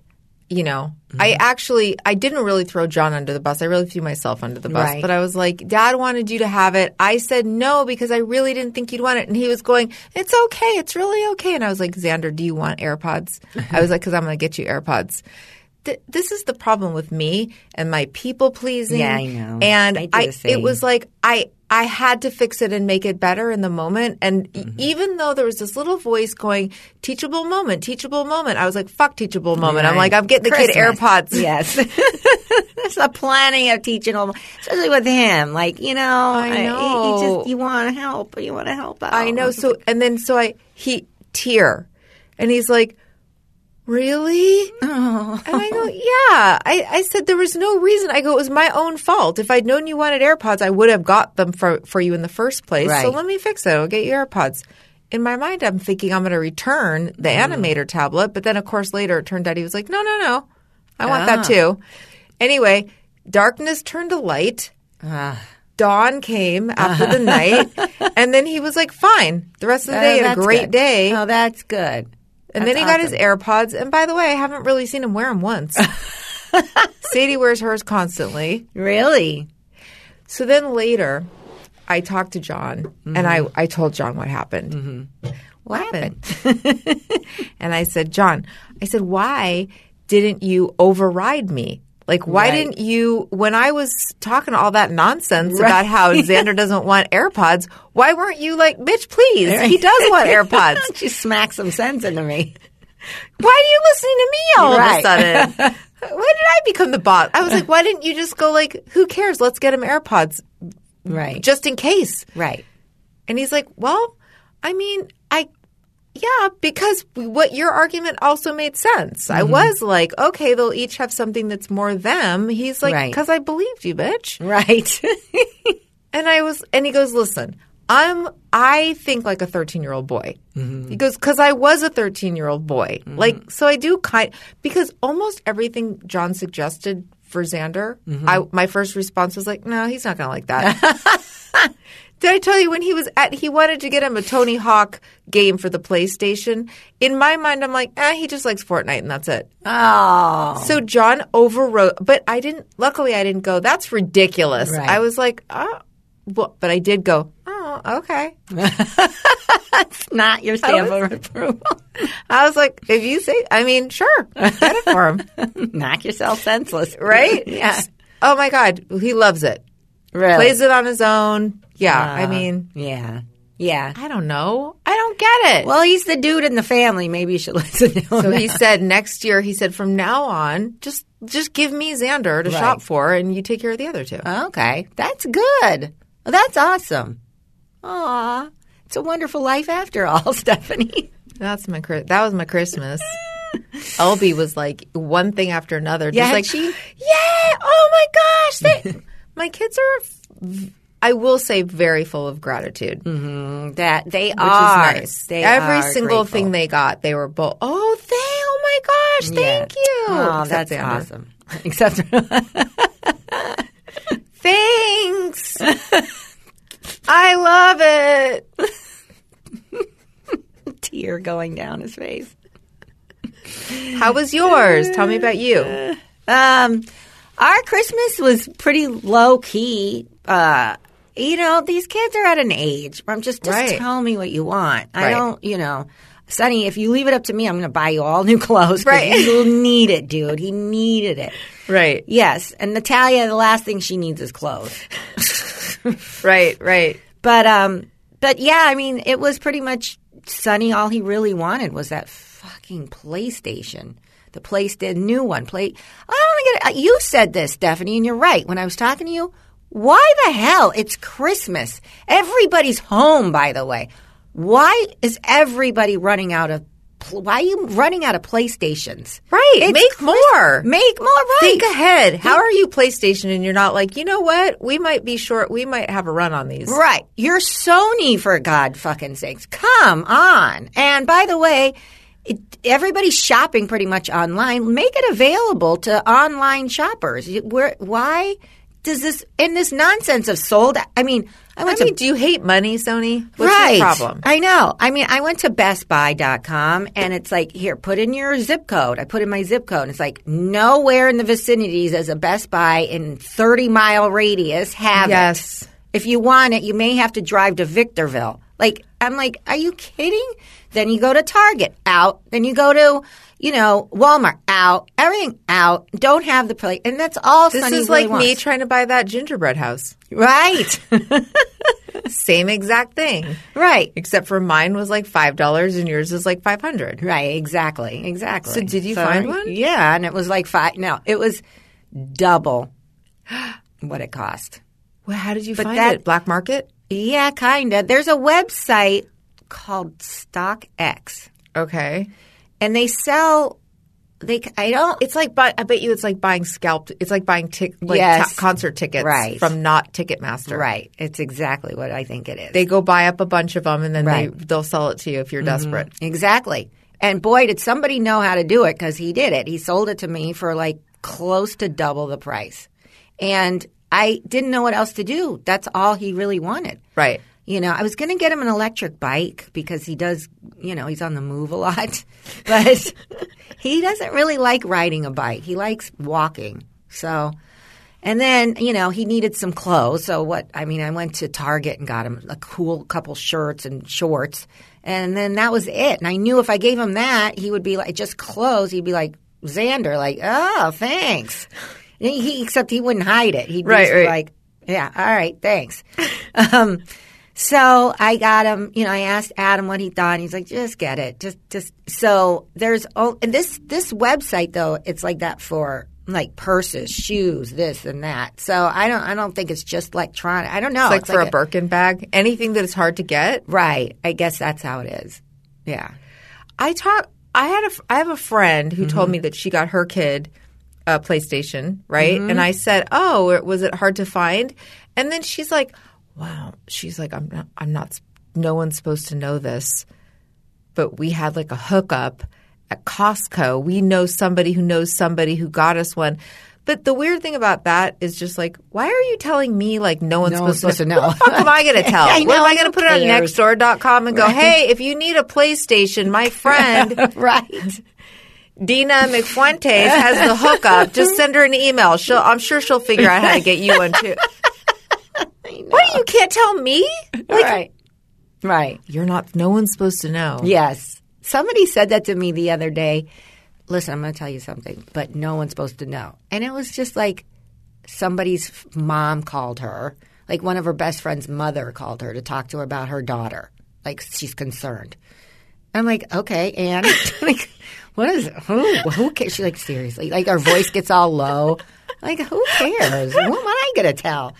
Speaker 3: You know,
Speaker 2: Mm-hmm.
Speaker 3: I actually I didn't really throw John under the bus. I really threw myself under the bus.
Speaker 2: Right.
Speaker 3: But I was like, Dad wanted you to have it. I said no because I really didn't think you'd want it. And he was going, It's okay. It's really okay. And I was like, Xander, do you want AirPods? I was like, Because I'm going to get you AirPods. Th- this is the problem with me and my people pleasing.
Speaker 2: Yeah, I know.
Speaker 3: And
Speaker 2: I
Speaker 3: I, it was like I I had to fix it and make it better in the moment. And
Speaker 2: Mm-hmm.
Speaker 3: even though there was this little voice going, teachable moment, teachable moment, I was like, fuck teachable moment. I'm like, I'm getting the kid AirPods.
Speaker 2: Yes. There's a plenty of teaching, him, especially with him. Like, you know,
Speaker 3: I
Speaker 2: you- You,
Speaker 3: know.
Speaker 2: just, you want to help. You want to help out.
Speaker 3: I know. So, and then so I, he, tear. And he's like, really?
Speaker 2: Oh.
Speaker 3: And I go, yeah. I, I said there was no reason. I go, it was my own fault. If I'd known you wanted AirPods, I would have got them for, for you in the first place. So let me fix it. I'll get you AirPods. In my mind, I'm thinking I'm going to return the
Speaker 2: Mm.
Speaker 3: animator tablet. But then, of course, later it turned out he was like, no, no, no. I want that
Speaker 2: Ah.
Speaker 3: too. Anyway, darkness turned to light.
Speaker 2: Ah.
Speaker 3: Dawn came after the night. And then he was like, fine. The rest of the day,
Speaker 2: Oh,
Speaker 3: a great
Speaker 2: good.
Speaker 3: day.
Speaker 2: Oh, that's good.
Speaker 3: And then he got his AirPods. And by the way, I haven't really seen him wear them once. Sadie wears hers constantly.
Speaker 2: Really?
Speaker 3: So then later, I talked to John and I,
Speaker 2: Mm-hmm.
Speaker 3: I told John what happened.
Speaker 2: What happened?
Speaker 3: And I said, John, I said, why didn't you override me? Like, why
Speaker 2: Right.
Speaker 3: didn't you, when I was talking all that nonsense about how Xander doesn't want AirPods, why weren't you like, bitch, please? He does want AirPods.
Speaker 2: She smacked some sense into me.
Speaker 3: Why are you listening to me all
Speaker 2: Right.
Speaker 3: of a sudden? why did I become the boss? I was like, why didn't you just go like, who cares? Let's get him AirPods
Speaker 2: Right.
Speaker 3: just in case.
Speaker 2: right.
Speaker 3: And he's like, well, I mean, yeah, because what your argument also made sense. I
Speaker 2: Mm-hmm.
Speaker 3: was like, okay, they'll each have something that's more them. He's like,
Speaker 2: Right.
Speaker 3: because I believed you, bitch.
Speaker 2: Right.
Speaker 3: And I was, and he goes, listen, I'm, I think like a 13 year old boy.
Speaker 2: Mm-hmm.
Speaker 3: He goes, cause I was a 13 year old boy. Like, so I do kind, because almost everything John suggested for Xander,
Speaker 2: Mm-hmm.
Speaker 3: I, my first response was like, no, he's not going to like that. Did I tell you when he was at, he wanted to get him a Tony Hawk game for the PlayStation? In my mind, I'm like, eh, he just likes Fortnite and that's it.
Speaker 2: oh.
Speaker 3: So John overrode, but I didn't. Luckily, I didn't go. That's ridiculous.
Speaker 2: Right.
Speaker 3: I was like, oh, well, but I did go. Oh, okay.
Speaker 2: That's not your stamp of approval.
Speaker 3: I was like, if you say, I mean, sure, get it for him,
Speaker 2: Knock yourself senseless.
Speaker 3: right?
Speaker 2: Yeah.
Speaker 3: Oh my God, he loves it.
Speaker 2: Really?
Speaker 3: Plays it on his own. Yeah. I
Speaker 2: Uh,
Speaker 3: mean,
Speaker 2: Yeah. Yeah.
Speaker 3: I don't know. I don't get it.
Speaker 2: Well, he's the dude in the family. Maybe you should listen to him.
Speaker 3: so he said next year. He said from now on, just just give me Xander to
Speaker 2: Right.
Speaker 3: shop for, and you take care of the other two.
Speaker 2: Okay, that's good. Well, that's awesome. Aw, it's a wonderful life after all, Stefanie.
Speaker 3: That's my that was my Christmas. Elby was like one thing after another. Just
Speaker 2: Yeah,
Speaker 3: like
Speaker 2: she-
Speaker 3: yeah, oh my gosh, they, my kids are. I will say very full of gratitude,
Speaker 2: That they
Speaker 3: which
Speaker 2: are.
Speaker 3: is nice.
Speaker 2: They
Speaker 3: Every
Speaker 2: are
Speaker 3: single
Speaker 2: grateful.
Speaker 3: thing they got, they were both. Oh, thank! Oh my gosh, thank you.
Speaker 2: Oh,
Speaker 3: Except
Speaker 2: that's awesome. Except
Speaker 3: Thanks. I love it.
Speaker 2: tear going down his face.
Speaker 3: How was yours? Tell me about you.
Speaker 2: Um, our Christmas was pretty low key. Uh, you know, these kids are at an age where I'm just just
Speaker 3: Right.
Speaker 2: tell me what you want. I
Speaker 3: Right.
Speaker 2: don't, you know. Sonny, if you leave it up to me, I'm going to buy you all new clothes.
Speaker 3: Right.
Speaker 2: You'll need it, dude. He needed it.
Speaker 3: Right,
Speaker 2: Yes. And Natalia, the last thing she needs is clothes.
Speaker 3: right, right.
Speaker 2: But um, but yeah, I mean, it was pretty much Sonny. All he really wanted was that fucking PlayStation, the PlayStation new one. Play. I don't think it, uh, you said this, Stefanie, and you're right. When I was talking to you, why the hell? It's Christmas. Everybody's home, by the way. Why is everybody running out of? Why are you running out of PlayStations?
Speaker 3: Right.
Speaker 2: It's
Speaker 3: Make more.
Speaker 2: Make more. Right.
Speaker 3: Think ahead. How are you PlayStation and you're not like, you know what? We might be short. We might have a run on these.
Speaker 2: Right. You're Sony for God fucking sakes. Come on. And by the way, it, everybody's shopping pretty much online. Make it available to online shoppers. Where, why does this in this nonsense of sold? I mean, I
Speaker 3: I
Speaker 2: went
Speaker 3: mean,
Speaker 2: to
Speaker 3: do you hate money, Sony? What's
Speaker 2: right.
Speaker 3: your problem?
Speaker 2: I know. I mean, I went to bestbuy.com and it's like, here, put in your zip code. I put in my zip code and it's like, nowhere in the vicinities as a Best Buy in 30 mile radius have it.
Speaker 3: Yes.
Speaker 2: If you want it, you may have to drive to Victorville. Like, I'm like, are you kidding? Then you go to Target, out. Then you go to, you know, Walmart, out. Everything out. Don't have the plate. And that's all
Speaker 3: This is
Speaker 2: really
Speaker 3: like me trying to buy that gingerbread house.
Speaker 2: right.
Speaker 3: Same exact thing.
Speaker 2: right.
Speaker 3: Except for mine was like $5 and yours is like 500
Speaker 2: Right, exactly, exactly.
Speaker 3: So did you find one?
Speaker 2: Yeah, and it was like five. No, it was double what it cost.
Speaker 3: Well, how did you
Speaker 2: But
Speaker 3: find
Speaker 2: that-
Speaker 3: it? Black market?
Speaker 2: Yeah, kinda. There's a website called StockX,
Speaker 3: Okay.
Speaker 2: and they sell they. I don't.
Speaker 3: It's like, buy, I bet you it's like buying scalped. It's like buying tic, like
Speaker 2: Yes.
Speaker 3: ta- concert tickets
Speaker 2: Right.
Speaker 3: from not Ticketmaster.
Speaker 2: Right. It's exactly what I think it is.
Speaker 3: They go buy up a bunch of them and then
Speaker 2: Right. Mm-hmm.
Speaker 3: they they'll sell it to you if you're desperate.
Speaker 2: Exactly. And boy, did somebody know how to do it because he did it. He sold it to me for like close to double the price. And I didn't know what else to do. That's all he really wanted.
Speaker 3: Right.
Speaker 2: You know, I was going to get him an electric bike because he does, you know, he's on the move a lot. But he doesn't really like riding a bike. He likes walking. So, and then, you know, he needed some clothes. So, what, I mean, I went to Target and got him a cool couple shirts and shorts. And then that was it. And I knew if I gave him that, he would be like, just clothes. He'd be like, Xander, like, oh, thanks. And He, except he wouldn't hide it. He'd
Speaker 3: Right,
Speaker 2: be
Speaker 3: right.
Speaker 2: like, yeah, all right, thanks. um, so I got him, you know, I asked Adam what he thought. And he's like, just get it. Just, just, so there's, oh, and this, this website though, it's like that for like purses, shoes, this and that. So I don't, I don't think it's just electronic. I don't know.
Speaker 3: It's like for a Birkin bag, anything that is hard to get.
Speaker 2: Right. I guess that's how it is. Yeah.
Speaker 3: I talk. I had a, I have a friend who
Speaker 2: Mm-hmm.
Speaker 3: told me that she got her kid a PlayStation, right?
Speaker 2: Mm-hmm.
Speaker 3: And I said, "Oh, was it hard to find?" And then she's like, "Wow." She's like, "I'm not. I'm not. No one's supposed to know this, but we had like a hookup at Costco. We know somebody who knows somebody who got us one." But the weird thing about that is just like, why are you telling me like no one's
Speaker 2: No one's
Speaker 3: supposed,
Speaker 2: supposed to know.
Speaker 3: What the fuck am I going to tell?
Speaker 2: I
Speaker 3: What am
Speaker 2: know,
Speaker 3: I going to put it on nextdoor.com and go, hey, if you need a PlayStation, my friend
Speaker 2: right.
Speaker 3: Dina McFuentes has the hookup. Just send her an email. She'll, I'm sure she'll figure out how to get you one too. What? You can't tell me?
Speaker 2: right. Right.
Speaker 3: You're not. No one's supposed to know.
Speaker 2: Yes. Somebody said that to me the other day. Listen, I'm going to tell you something, but no one's supposed to know. And it was just like somebody's mom called her, like one of her best friend's mother called her to talk to her about her daughter. Like she's concerned. I'm like, okay, and like, what is it? Who, who cares? She's like, seriously, like her voice gets all low. Like, who cares? What am I going to tell?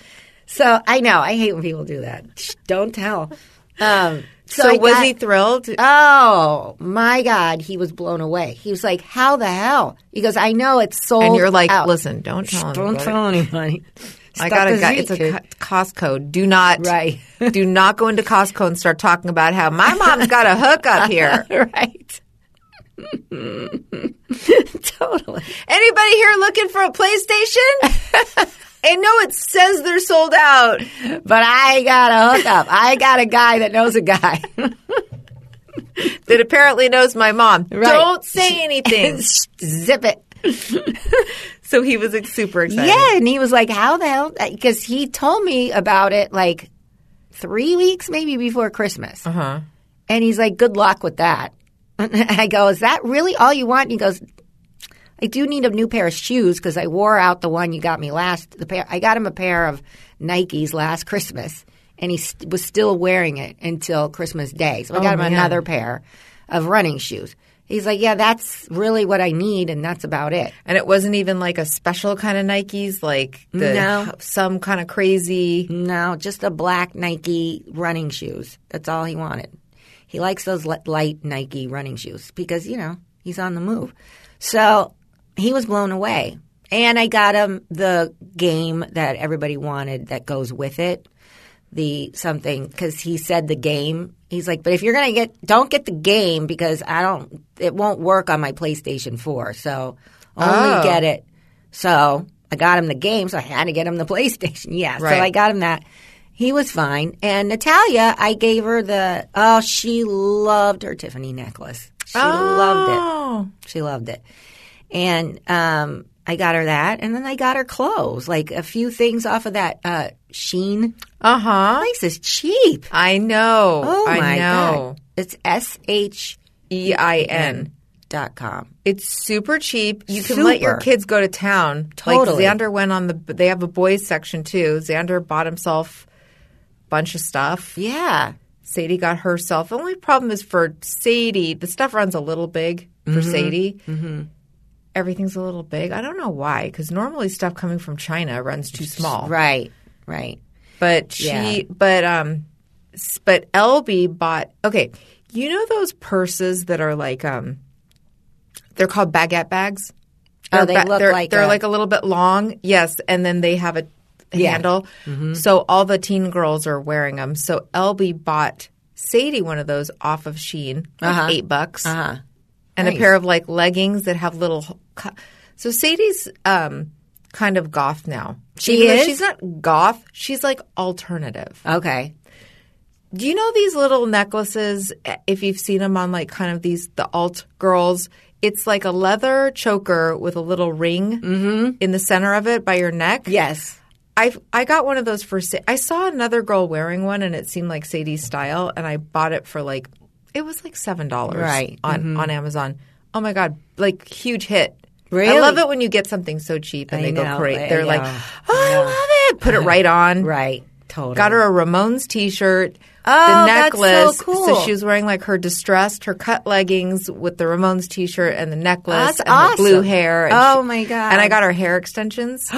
Speaker 2: So I know I hate when people do that. Shh, Don't tell. Um,
Speaker 3: So,
Speaker 2: I
Speaker 3: was
Speaker 2: got-
Speaker 3: he thrilled?
Speaker 2: Oh my God, he was blown away. He was like, "How the hell?" He goes, "I know it's sold."
Speaker 3: and you're like,
Speaker 2: out."
Speaker 3: listen, don't tell
Speaker 2: don't tell anybody."
Speaker 3: I got a guy. It's a. Co- Costco. Do not.
Speaker 2: Right.
Speaker 3: do not go into Costco and start talking about how my mom's got a hookup here.
Speaker 2: right. totally.
Speaker 3: Anybody here looking for a PlayStation? I know it says they're sold out.
Speaker 2: But I got a hookup. I got a guy that knows a guy.
Speaker 3: that apparently knows my mom.
Speaker 2: Right.
Speaker 3: Don't say anything.
Speaker 2: Zip it.
Speaker 3: so he was like, super excited.
Speaker 2: Yeah, and he was like, "How the hell?" Because he told me about it like three weeks maybe before Christmas.
Speaker 3: Uh-huh.
Speaker 2: And he's like, "Good luck with that." I go, "Is that really all you want?" And he goes, "I do need a new pair of shoes because I wore out the one you got me last. The pair I got him a pair of Nikes last Christmas, and he st- was still wearing it until Christmas Day. So I oh, got him
Speaker 3: man.
Speaker 2: another pair of running shoes." He's like, "Yeah, that's really what I need, and that's about it."
Speaker 3: And it wasn't even like a special kind of Nikes, like the,
Speaker 2: No.
Speaker 3: some kind of crazy.
Speaker 2: No, just a black Nike running shoes. That's all he wanted. He likes those light Nike running shoes because, you know, he's on the move. So he was blown away. And I got him the game that everybody wanted that goes with it. The something, because he said the game. He's like, but if you're going to get, don't get the game because I don't, it won't work on my PlayStation 4. So only
Speaker 3: Oh.
Speaker 2: get it. So I got him the game, so I had to get him the PlayStation. Yeah,
Speaker 3: Right.
Speaker 2: so I got him that. He was fine. And Natalia, I gave her the, oh, she loved her Tiffany necklace. She loved it.
Speaker 3: Oh.
Speaker 2: She loved it. And um, I got her that. And then I got her clothes, like a few things off of that uh, Shein.
Speaker 3: Uh huh.
Speaker 2: Place is cheap.
Speaker 3: I know.
Speaker 2: Oh,
Speaker 3: I
Speaker 2: my
Speaker 3: know.
Speaker 2: God. It's S H
Speaker 3: E I N.
Speaker 2: dot com.
Speaker 3: It's super cheap. You can let your kids go to town.
Speaker 2: Totally.
Speaker 3: Like Xander went on the. They have a boys section too. Xander bought himself a bunch of stuff.
Speaker 2: Yeah.
Speaker 3: Sadie got herself. The only problem is for Sadie, the stuff runs a little big for Sadie. Mm-hmm. Everything's a little big. I don't know why, because normally stuff coming from China runs too small.
Speaker 2: Right. Right.
Speaker 3: But she,
Speaker 2: Yeah.
Speaker 3: but um, but Elby bought. Okay, you know those purses that are like um, They're called baguette bags.
Speaker 2: Oh,
Speaker 3: They're
Speaker 2: they look
Speaker 3: they're,
Speaker 2: like
Speaker 3: they're
Speaker 2: a-
Speaker 3: like a little bit long, yes, and then they have a
Speaker 2: Yeah.
Speaker 3: handle.
Speaker 2: Mm-hmm.
Speaker 3: So all the teen girls are wearing them. So Elby bought Sadie one of those off of Shein, like
Speaker 2: Uh-huh.
Speaker 3: eight bucks,
Speaker 2: Uh-huh.
Speaker 3: and
Speaker 2: Nice.
Speaker 3: a pair of like leggings that have little. So Sadie's um, kind of goth now.
Speaker 2: She is?
Speaker 3: She's not goth. She's like alternative.
Speaker 2: Okay.
Speaker 3: Do you know these little necklaces? eh, If you've seen them on like kind of these the alt girls, it's like a leather choker with a little ring in the center of it by your neck.
Speaker 2: Yes.
Speaker 3: I I got one of those for. Sa- I saw another girl wearing one, and it seemed like Sadie's style, and I bought it for like it was like seven dollars
Speaker 2: Right.
Speaker 3: on on Amazon. Oh my god, like huge hit. I
Speaker 2: Really?
Speaker 3: love it when you get something so cheap and
Speaker 2: I
Speaker 3: they
Speaker 2: know.
Speaker 3: go great. They're like,
Speaker 2: know.
Speaker 3: oh, I love it. Put it right on.
Speaker 2: Right. Totally.
Speaker 3: Got her a Ramones T-shirt,
Speaker 2: Oh,
Speaker 3: the
Speaker 2: that's so
Speaker 3: necklace.
Speaker 2: cool.
Speaker 3: she was wearing like her distressed, her cut leggings with the Ramones T-shirt and the necklace
Speaker 2: That's
Speaker 3: and the blue hair. And
Speaker 2: Oh,
Speaker 3: she-
Speaker 2: my God.
Speaker 3: And I got her hair extensions.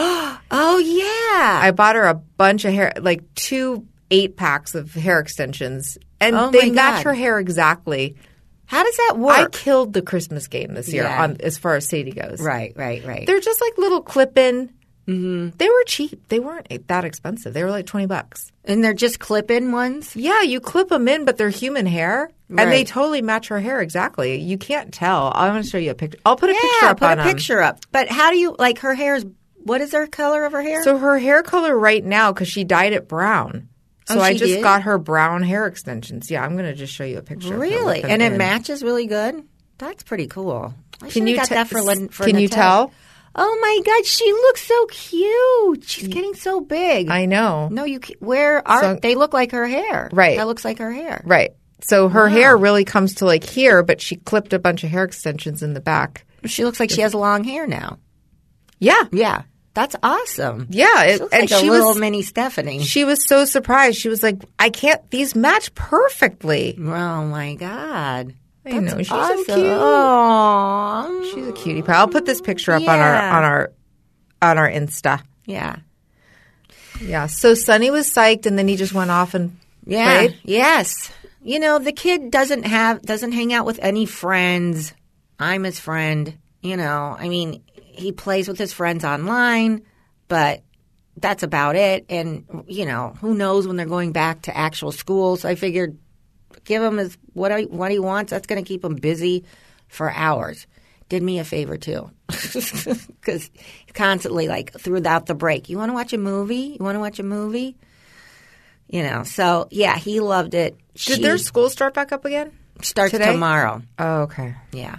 Speaker 2: Oh yeah.
Speaker 3: I bought her a bunch of hair, like two eight packs of hair extensions, and
Speaker 2: Oh,
Speaker 3: they match her hair exactly.
Speaker 2: How does that work?
Speaker 3: I killed the Christmas game this year
Speaker 2: Yeah.
Speaker 3: on as far as Sadie goes.
Speaker 2: right. Right. Right.
Speaker 3: They're just like little clip-in. Mm-hmm. They were cheap. They weren't that expensive. They were like twenty bucks.
Speaker 2: and they're just clip-in ones.
Speaker 3: Yeah, you clip them in, but they're human hair, and they totally match her hair exactly. You can't tell. I'm going to show you a picture. I'll put a picture up
Speaker 2: Put
Speaker 3: on
Speaker 2: a picture up. But how do you like her hair is What is her color of her hair?
Speaker 3: So her hair color right now, because she dyed it brown. So
Speaker 2: Oh,
Speaker 3: I just
Speaker 2: did?
Speaker 3: got her brown hair extensions. Yeah, I'm going to just show you a picture.
Speaker 2: really, and it
Speaker 3: in.
Speaker 2: matches really good. That's pretty cool. I
Speaker 3: Can you
Speaker 2: got
Speaker 3: te-
Speaker 2: that for, Lin- for
Speaker 3: Can you tell?
Speaker 2: Oh my God, she looks so cute. She's getting so big.
Speaker 3: I know.
Speaker 2: no, you where are
Speaker 3: So-
Speaker 2: they? Look like her hair.
Speaker 3: Right.
Speaker 2: That looks like her hair.
Speaker 3: Right. So her hair really comes to like here, but she clipped a bunch of hair extensions in the back.
Speaker 2: She looks like she has long hair now.
Speaker 3: Yeah.
Speaker 2: Yeah, that's awesome.
Speaker 3: Yeah. It, and
Speaker 2: like
Speaker 3: she
Speaker 2: a little
Speaker 3: was
Speaker 2: mini Stefanie.
Speaker 3: she was so surprised. She was like, I can't these match perfectly.
Speaker 2: oh my God.
Speaker 3: I know. She's
Speaker 2: awesome.
Speaker 3: so cute.
Speaker 2: Aw.
Speaker 3: She's a cutie pie. I'll put this picture up on our on our on our Insta.
Speaker 2: Yeah.
Speaker 3: Yeah. So Sonny was psyched and then he just went off and
Speaker 2: Yeah.
Speaker 3: played.
Speaker 2: Yes. You know, the kid doesn't have doesn't hang out with any friends. I'm his friend. You know, I mean, he plays with his friends online, but that's about it. And you know, who knows when they're going back to actual school? So I figured, give him his what I, what he wants. That's going to keep him busy for hours. Did me a favor too, because constantly like throughout the break, you want to watch a movie? You want to watch a movie? You know, so yeah, he loved it.
Speaker 3: Did
Speaker 2: She
Speaker 3: their school start back up again?
Speaker 2: starts
Speaker 3: today?
Speaker 2: tomorrow?
Speaker 3: Oh, okay.
Speaker 2: Yeah,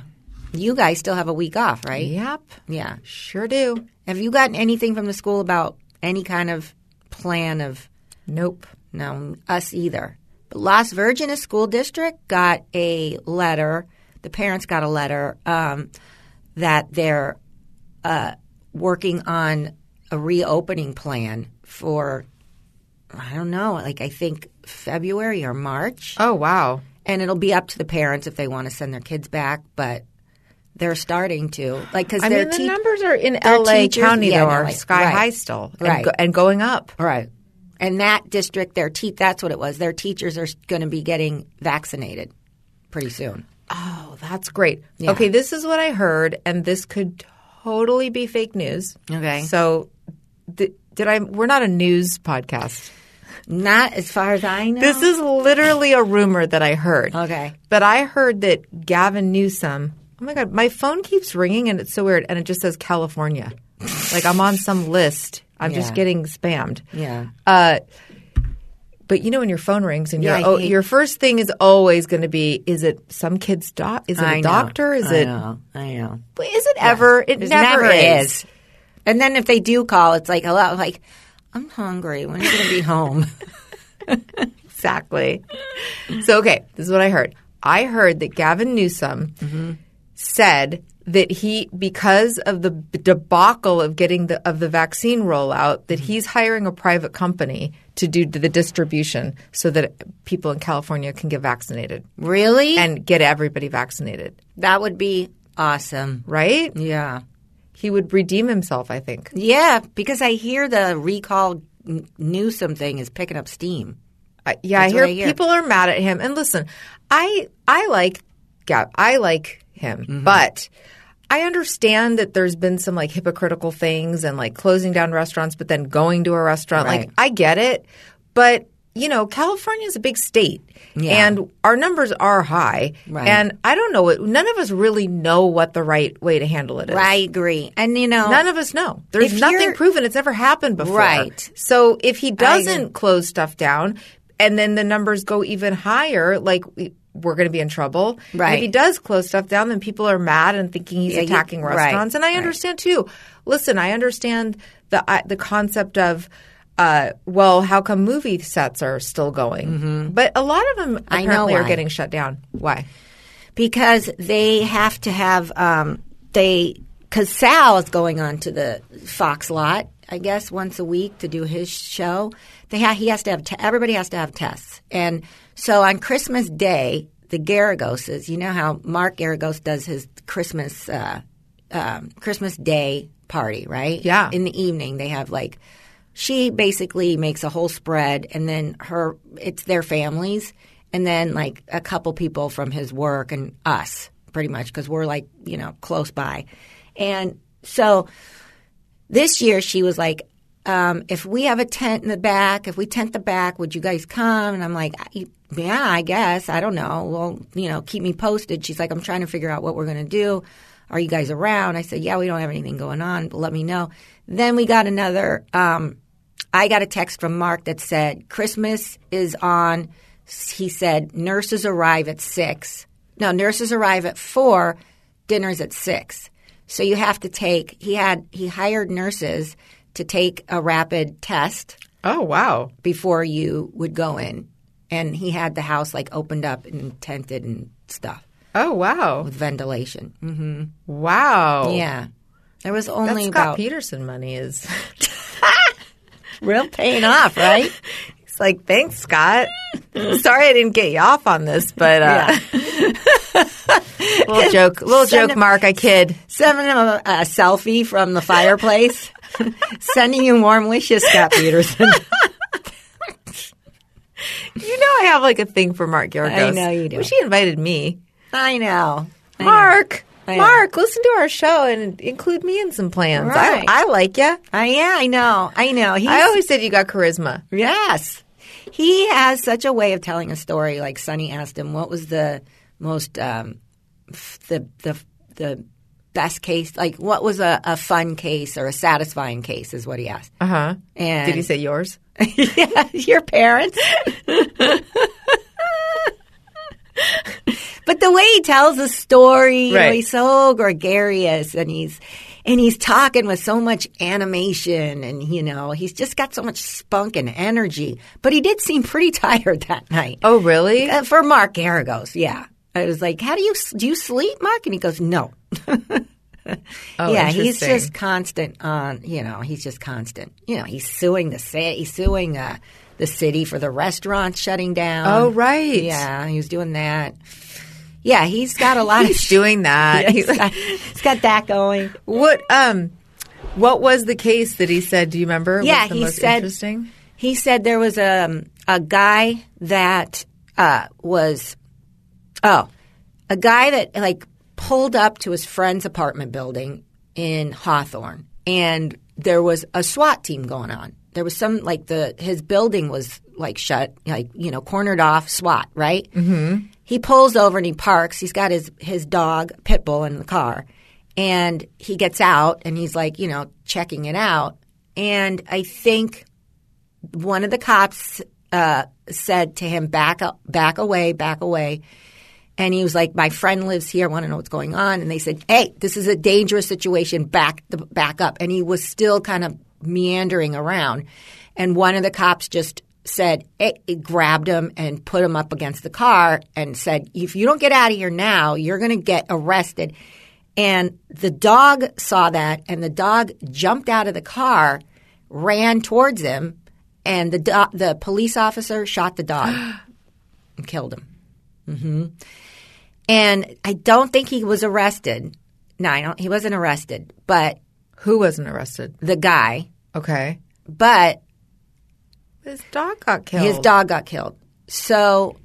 Speaker 2: you guys still have a week off, right?
Speaker 3: Yep.
Speaker 2: Yeah.
Speaker 3: Sure do.
Speaker 2: Have you gotten anything from the school about any kind of plan of
Speaker 3: Nope.
Speaker 2: no us either? But Las Virgenes School District got a letter. The parents got a letter um, that they're uh, working on a reopening plan for I don't know, like I think February or March.
Speaker 3: Oh, wow.
Speaker 2: and it'll be up to the parents if they want to send their kids back but they're starting to like because
Speaker 3: I mean, the
Speaker 2: teach-
Speaker 3: numbers are in LA
Speaker 2: teachers-
Speaker 3: County,
Speaker 2: yeah,
Speaker 3: though, are
Speaker 2: like-
Speaker 3: sky
Speaker 2: right.
Speaker 3: high still and,
Speaker 2: Right.
Speaker 3: go, and going up.
Speaker 2: right and that district their te- that's what it was their teachers are going to be getting vaccinated pretty soon
Speaker 3: Oh, that's great.
Speaker 2: Yeah.
Speaker 3: Okay, this is what I heard, and this could totally be fake news.
Speaker 2: Okay.
Speaker 3: So, th- did I? We're not a news podcast.
Speaker 2: not as far as i know
Speaker 3: This is literally a rumor that I heard.
Speaker 2: okay
Speaker 3: But I heard that Gavin Newsom. Oh my God, my phone keeps ringing and it's so weird, and it just says California. like I'm on some list. I'm just getting spammed.
Speaker 2: yeah
Speaker 3: Uh, but you know when your phone rings and
Speaker 2: Yeah,
Speaker 3: oh, your first thing is always going to be: is it some kid's doc? Is it a
Speaker 2: I know.
Speaker 3: doctor? Is
Speaker 2: I
Speaker 3: it?
Speaker 2: know i know
Speaker 3: But Is it ever? It
Speaker 2: It
Speaker 3: never, is.
Speaker 2: and then if they do call it's like hello like i'm hungry when are you going to be home
Speaker 3: Exactly. so okay, this is what I heard. I heard that Gavin Newsom
Speaker 2: Mm-hmm.
Speaker 3: Said that he, because of the debacle of getting the of the vaccine rollout, that
Speaker 2: Mm-hmm.
Speaker 3: he's hiring a private company to do the distribution so that people in California can get vaccinated
Speaker 2: really
Speaker 3: and get everybody vaccinated.
Speaker 2: that would be awesome
Speaker 3: Right?
Speaker 2: yeah
Speaker 3: He would redeem himself. I think.
Speaker 2: Yeah, because I hear the recall Newsom thing is picking up steam.
Speaker 3: I, yeah, I hear,
Speaker 2: I hear.
Speaker 3: people are mad at him. And listen, I I like. I like him.
Speaker 2: Mm-hmm.
Speaker 3: But I understand that there's been some like hypocritical things and like closing down restaurants, but then going to a restaurant.
Speaker 2: Right.
Speaker 3: Like, I get it. But, you know, California is a big state
Speaker 2: Yeah.
Speaker 3: and our numbers are high.
Speaker 2: Right.
Speaker 3: And I don't know what, none of us really know what the right way to handle it is.
Speaker 2: I agree. And you know,
Speaker 3: None of us know. There's nothing proven. It's never happened before.
Speaker 2: Right.
Speaker 3: So if he doesn't close stuff down and then the numbers go even higher, like we, we're going to be in trouble. And if he does close stuff down, then people are mad and thinking he's
Speaker 2: Yeah,
Speaker 3: attacking
Speaker 2: right,
Speaker 3: restaurants. And I
Speaker 2: right.
Speaker 3: understand too. Listen, I understand the uh, the concept of. Uh, well, how come movie sets are still going? But a lot of them
Speaker 2: Mm-hmm. I know
Speaker 3: apparently are getting shut down. Why?
Speaker 2: because they have to have um, they because Sal is going on to the Fox lot, I guess, once a week to do his show. They ha- he has to have everybody has to have tests, and so on Christmas Day, the Geragoses, you know how Mark Geragos does his Christmas uh, um, Christmas Day party, right?
Speaker 3: Yeah.
Speaker 2: In the evening, they have like she basically makes a whole spread, and then her it's their families, and then like a couple people from his work and us, pretty much because we're like you know close by, and so this year she was like. Um, if we have a tent in the back, if we tent the back, would you guys come? And I'm like, "I- yeah, I guess. I don't know. Well, you know, keep me posted. She's like, I'm trying to figure out what we're going to do. Are you guys around? I said, yeah, we don't have anything going on, but let me know. Then we got another, um, I got a text from Mark that said, Christmas is on. He said, nurses arrive at six. No, nurses arrive at four, dinner's at six. So you have to take, he had, he hired nurses to take a rapid test
Speaker 3: Oh wow!
Speaker 2: before you would go in. And he had the house like opened up and tented and stuff
Speaker 3: Oh wow!
Speaker 2: with ventilation. hmm
Speaker 3: Wow!
Speaker 2: Yeah. There was only
Speaker 3: Scott
Speaker 2: about
Speaker 3: Peterson money is.
Speaker 2: real paying off, right?
Speaker 3: It's like, thanks, Scott. Sorry I didn't get you off on this, but uh, little joke, little
Speaker 2: Send
Speaker 3: joke,
Speaker 2: him-
Speaker 3: Mark. I kid.
Speaker 2: Sending him a, a selfie from the fireplace. Sending you warm wishes, Scott Peterson.
Speaker 3: You know, I have like a thing for Mark Geragos.
Speaker 2: I know you do.
Speaker 3: Well, she invited me.
Speaker 2: I know. I know.
Speaker 3: Mark,
Speaker 2: know.
Speaker 3: Mark, listen to our show and include me in some plans.
Speaker 2: Right.
Speaker 3: I, I like you.
Speaker 2: I, yeah, I know. I know. He's,
Speaker 3: I always said you got charisma.
Speaker 2: Yes. He has such a way of telling a story. Like Sonny asked him, what was the most, um, f- the, the, the best case? Like, what was a, a fun case or a satisfying case is what he asked.
Speaker 3: Uh huh.
Speaker 2: And
Speaker 3: Did he say yours?
Speaker 2: yeah, your parents. but the way he tells the story, you know, he's so gregarious and he's and he's talking with so much animation and you know, he's just got so much spunk and energy. But he did seem pretty tired that night.
Speaker 3: Oh, really?
Speaker 2: Uh, for Mark Geragos, yeah. I was like, "How do you do? You sleep, Mark?" And he goes, "No."
Speaker 3: Oh,
Speaker 2: yeah, he's just constant on. You know, he's just constant. You know, he's suing the city. He's suing uh, the city for the restaurant shutting down.
Speaker 3: Oh, right.
Speaker 2: Yeah, he was doing that. Yeah, he's got a lot
Speaker 3: He's
Speaker 2: of.
Speaker 3: doing that.
Speaker 2: he's, got, he's got that going.
Speaker 3: What um, what was the case that he said? Do you remember?
Speaker 2: Yeah, he said-
Speaker 3: interesting.
Speaker 2: He said there was a a guy that uh, was oh a guy that like pulled up to his friend's apartment building in Hawthorne, and there was a SWAT team going on. There was some like the his building was like shut, like you know, cornered off SWAT, right? Mm-hmm. He pulls over and he parks. He's got his his dog Pitbull in the car, and he gets out and he's like, you know, checking it out. And I think one of the cops uh, said to him, "Back up, back away, back away." And he was like, "My friend lives here. I want to know what's going on." And they said, "Hey, this is a dangerous situation. Back the back up." And he was still kind of meandering around. And one of the cops just said, hey, it grabbed him and put him up against the car and said, "If you don't get out of here now, you're going to get arrested." And the dog saw that, and the dog jumped out of the car, ran towards him, and the do- the police officer shot the dog and killed him. hmm And I don't think he was arrested. No, I don't. He wasn't arrested, but
Speaker 3: Who wasn't arrested?
Speaker 2: the guy.
Speaker 3: Okay.
Speaker 2: But
Speaker 3: His dog got killed.
Speaker 2: his dog got killed. So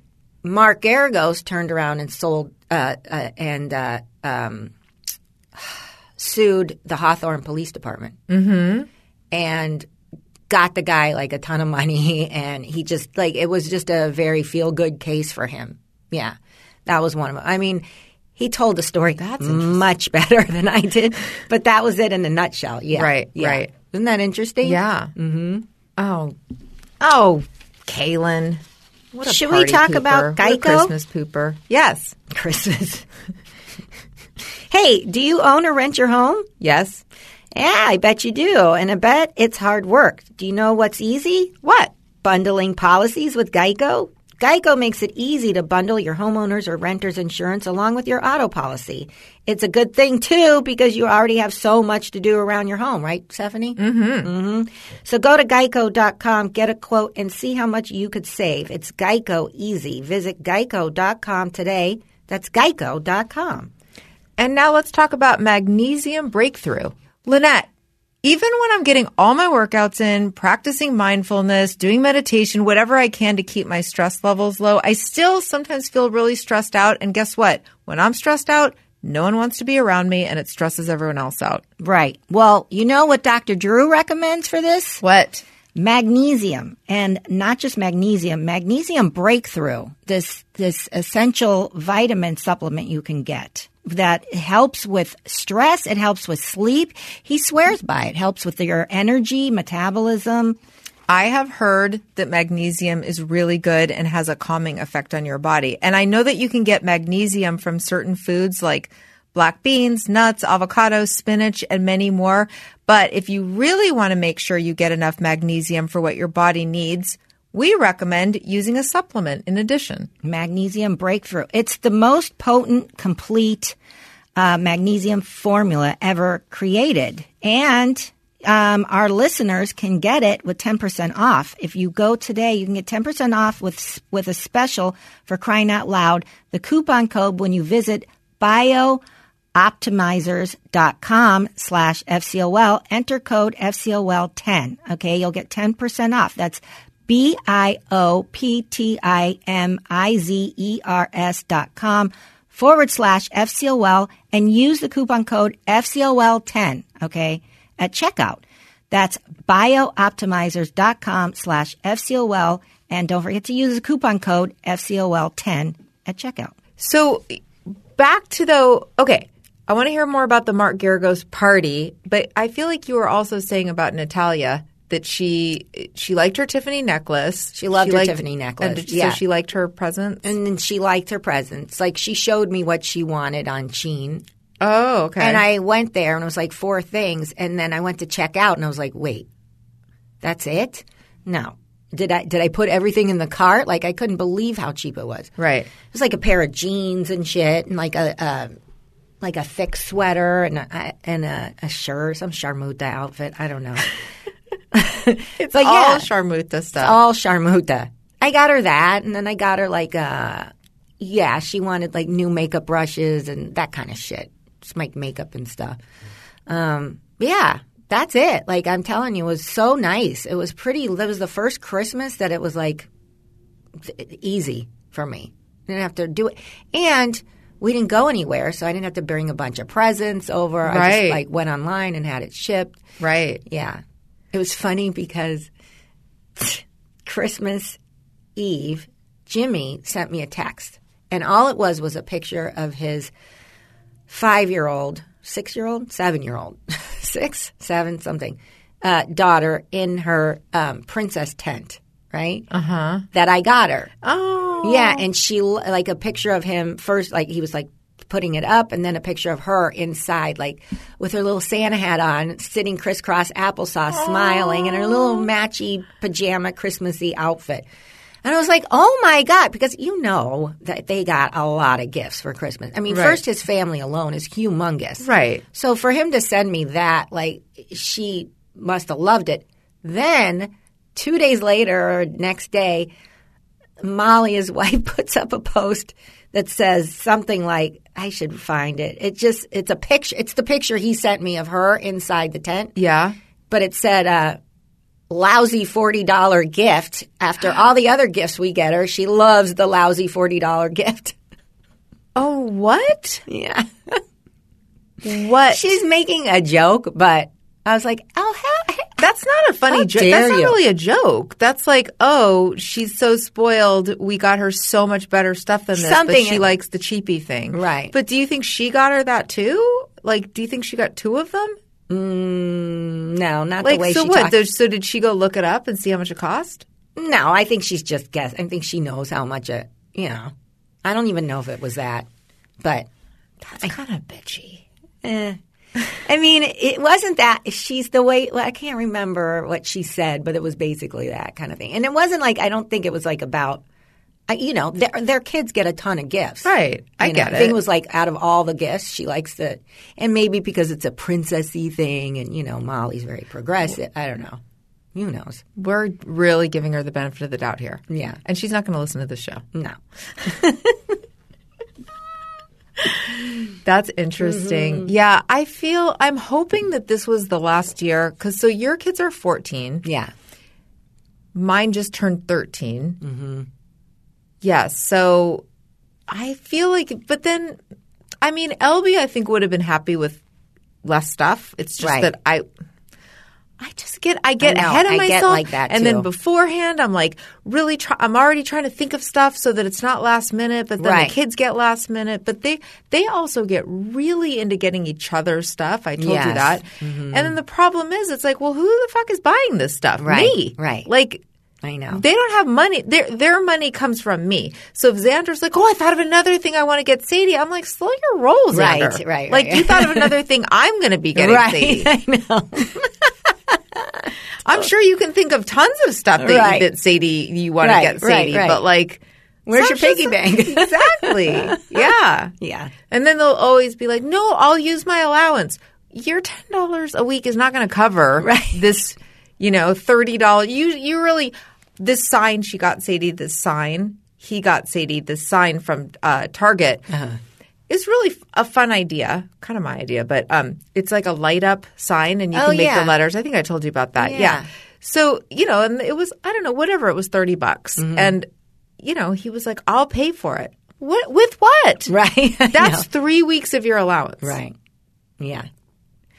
Speaker 2: Mark Geragos turned around and sold uh, uh, and uh, um, sued the Hawthorne Police Department mm-hmm. and got the guy like a ton of money, and he just like it was just a very feel good case for him. Yeah, that was one of them. I mean. He told the story That's much better than I did, but that was it in a nutshell. Yeah,
Speaker 3: Right,
Speaker 2: yeah.
Speaker 3: right.
Speaker 2: Isn't that interesting?
Speaker 3: Yeah. Mm-hmm. Oh, oh, Kaylin.
Speaker 2: Should we talk
Speaker 3: pooper.
Speaker 2: about Geico?
Speaker 3: Christmas pooper. Yes.
Speaker 2: Christmas. hey, do you own or rent your home?
Speaker 3: Yes.
Speaker 2: Yeah, I bet you do. And I bet it's hard work. Do you know what's easy? What? Bundling policies with Geico? Geico makes it easy to bundle your homeowners or renters insurance along with your auto policy. It's a good thing too because you already have so much to do around your home, right, Stefanie? Mm-hmm. mm-hmm. So go to geico.com, get a quote, and see how much you could save. It's Geico easy. Visit geico.com today. That's geico.com.
Speaker 3: And now let's talk about magnesium breakthrough. Lynette, even when I'm getting all my workouts in, practicing mindfulness, doing meditation, whatever I can to keep my stress levels low, I still sometimes feel really stressed out. And guess what? When I'm stressed out, no one wants to be around me and it stresses everyone else out.
Speaker 2: Right. Well, you know what Dr. Drew recommends for this?
Speaker 3: What?
Speaker 2: magnesium and not just magnesium magnesium breakthrough this this essential vitamin supplement you can get that helps with stress it helps with sleep he swears by it helps with your energy metabolism
Speaker 3: I have heard that magnesium is really good and has a calming effect on your body. And I know that you can get magnesium from certain foods like black beans, nuts, avocado, spinach, and many more. But if you really want to make sure you get enough magnesium for what your body needs, we recommend using a supplement in addition.
Speaker 2: magnesium breakthrough it's the most potent complete uh, magnesium formula ever created and um, our listeners can get it with 10% off. If you go today, you can get 10% off with with a special for crying out loud. The coupon code when you visit biooptimizers.com slash FCOL, enter code FCOL10. Okay, you'll get 10% off. That's B I O P T I M I Z E R S dot com forward slash FCOL and use the coupon code FCOL10, okay, at checkout. That's biooptimizers.com slash FCOL. And don't forget to use the coupon code FCOL10 at checkout.
Speaker 3: So back to the okay, I want to hear more about the Mark Geragos party, but I feel like you were also saying about Natalia that she she liked her Tiffany necklace.
Speaker 2: She loved her
Speaker 3: liked-
Speaker 2: Tiffany necklace,
Speaker 3: And
Speaker 2: yeah.
Speaker 3: so she liked her presents.
Speaker 2: And then she liked her presents. Like she showed me what she wanted on Shein.
Speaker 3: oh, okay.
Speaker 2: And I went there and it was like four things. And then I went to check out and I was like, wait, that's it? No. Did I did I put everything in the cart? Like I couldn't believe how cheap it was.
Speaker 3: right.
Speaker 2: It was like a pair of jeans and shit, and like a, a like a thick sweater and a, and a, a shirt, some charmuta outfit. I don't know.
Speaker 3: It's
Speaker 2: But
Speaker 3: all
Speaker 2: yeah.
Speaker 3: Sharmuta stuff.
Speaker 2: All charmuta. I got her that, and then I got her like uh yeah, she wanted like new makeup brushes and that kind of shit. Just make makeup and stuff. Um, yeah, that's it. Like I'm telling you, it was so nice. It was pretty. That was the first Christmas that it was like easy for me. I didn't have to do it, and we didn't go anywhere, so I didn't have to bring a bunch of presents over. I just like went online and had it shipped.
Speaker 3: right.
Speaker 2: Yeah. It was funny because Christmas Eve, Jimmy sent me a text. And all it was was a picture of his five year old, six year old, seven year old, six, seven, something, uh, daughter in her um, princess tent, right? Uh huh. That I got her.
Speaker 3: Oh.
Speaker 2: Yeah, and she like a picture of him first, like he was like putting it up, and then a picture of her inside, like with her little Santa hat on, sitting crisscross applesauce, smiling, and her little matchy pajama Christmassy outfit. And I was like, oh my God, because you know that they got a lot of gifts for Christmas. I mean,
Speaker 3: Right.
Speaker 2: first, his family alone is humongous.
Speaker 3: Right.
Speaker 2: So for him to send me that, like, she must have loved it. Then, two days later or next day, Molly, his wife, puts up a post that says something like, I should find it. It just, it's a picture. It's the picture he sent me of her inside the tent,
Speaker 3: Yeah.
Speaker 2: but it said, uh, lousy $40 gift. After all the other gifts we get her, she loves the lousy $40 gift.
Speaker 3: Oh, what?
Speaker 2: Yeah.
Speaker 3: What?
Speaker 2: She's making a joke, but I was like, oh,
Speaker 3: That's not a funny joke. That's not
Speaker 2: you.
Speaker 3: really a joke. That's like, oh, she's so spoiled. We got her so much better stuff than this,
Speaker 2: Something-
Speaker 3: but she likes the cheapy thing.
Speaker 2: Right.
Speaker 3: But do you think she got her that too? Like, do you think she got two of them?
Speaker 2: Mm, no, not
Speaker 3: Like,
Speaker 2: the way
Speaker 3: so
Speaker 2: she
Speaker 3: what? So did she go look it up and see how much it cost?
Speaker 2: No, I think she's just guessed. I think she knows how much it. You know, I don't even know if it was that, but
Speaker 3: That's kind of bitchy.
Speaker 2: eh. I mean, it wasn't that. She's the way. Well, I can't remember what she said, but it was basically that kind of thing. And it wasn't like I don't think it was like about. I- You know, their their kids get a ton of gifts.
Speaker 3: Right. I
Speaker 2: You know,
Speaker 3: get
Speaker 2: the thing
Speaker 3: it.
Speaker 2: was like out of all the gifts, she likes it. and maybe because it's a princessy thing, and you know, Molly's very progressive. I don't know. Who knows?
Speaker 3: We're really giving her the benefit of the doubt here.
Speaker 2: Yeah.
Speaker 3: And she's not going to listen to this show.
Speaker 2: No.
Speaker 3: That's interesting. Yeah, I feel I'm hoping that this was the last year because so your kids are 14.
Speaker 2: Yeah.
Speaker 3: Mine just turned 13. Mm-hmm. Yes. so I feel like, but then, I mean, Elby, I think would have been happy with less stuff. It's just
Speaker 2: Right.
Speaker 3: that I. I just get I get
Speaker 2: I know.
Speaker 3: ahead of
Speaker 2: I get
Speaker 3: myself,
Speaker 2: like that,
Speaker 3: and then beforehand, I'm like really. Try, I'm already trying to think of stuff so that it's not last minute. But then
Speaker 2: Right.
Speaker 3: the kids get last minute. But they they also get really into getting each other's stuff. I told you
Speaker 2: Yes.
Speaker 3: that. Mm-hmm. And then the problem is, it's like, well, who the fuck is buying this stuff?
Speaker 2: Right,
Speaker 3: Me,
Speaker 2: right.
Speaker 3: Like
Speaker 2: I know.
Speaker 3: they don't have money. Their their money comes from me. So if Xander's like, oh, I thought of another thing I want to get Sadie, I'm like, slow your roll,
Speaker 2: Right,
Speaker 3: Xander.
Speaker 2: right,
Speaker 3: Like
Speaker 2: right.
Speaker 3: you thought of another thing I'm going to be getting
Speaker 2: right.
Speaker 3: Sadie.
Speaker 2: I know.
Speaker 3: I'm sure you can think of tons of stuff that,
Speaker 2: Right.
Speaker 3: that Sadie you want
Speaker 2: Right,
Speaker 3: to get Sadie,
Speaker 2: right.
Speaker 3: but like.
Speaker 2: Where's your piggy bank?
Speaker 3: exactly. Yeah.
Speaker 2: Yeah.
Speaker 3: And then they'll always be like, "No, I'll use my allowance." Your ten dollars a week is not going to cover this. You know, thirty dollars. You you really this sign she got Sadie this sign. He got Sadie this sign from uh, Target.
Speaker 2: Uh-huh.
Speaker 3: It's really a fun idea, kind of my idea, but um, it's like a light up sign, and you
Speaker 2: Oh,
Speaker 3: can make
Speaker 2: yeah.
Speaker 3: the letters. I think I told you about that.
Speaker 2: Yeah.
Speaker 3: yeah. So you know, and it was I don't know whatever it was thirty bucks,
Speaker 2: Mm-hmm.
Speaker 3: and you know he was like, "I'll pay for it." What with what?
Speaker 2: Right.
Speaker 3: That's three weeks of your allowance.
Speaker 2: right. Yeah.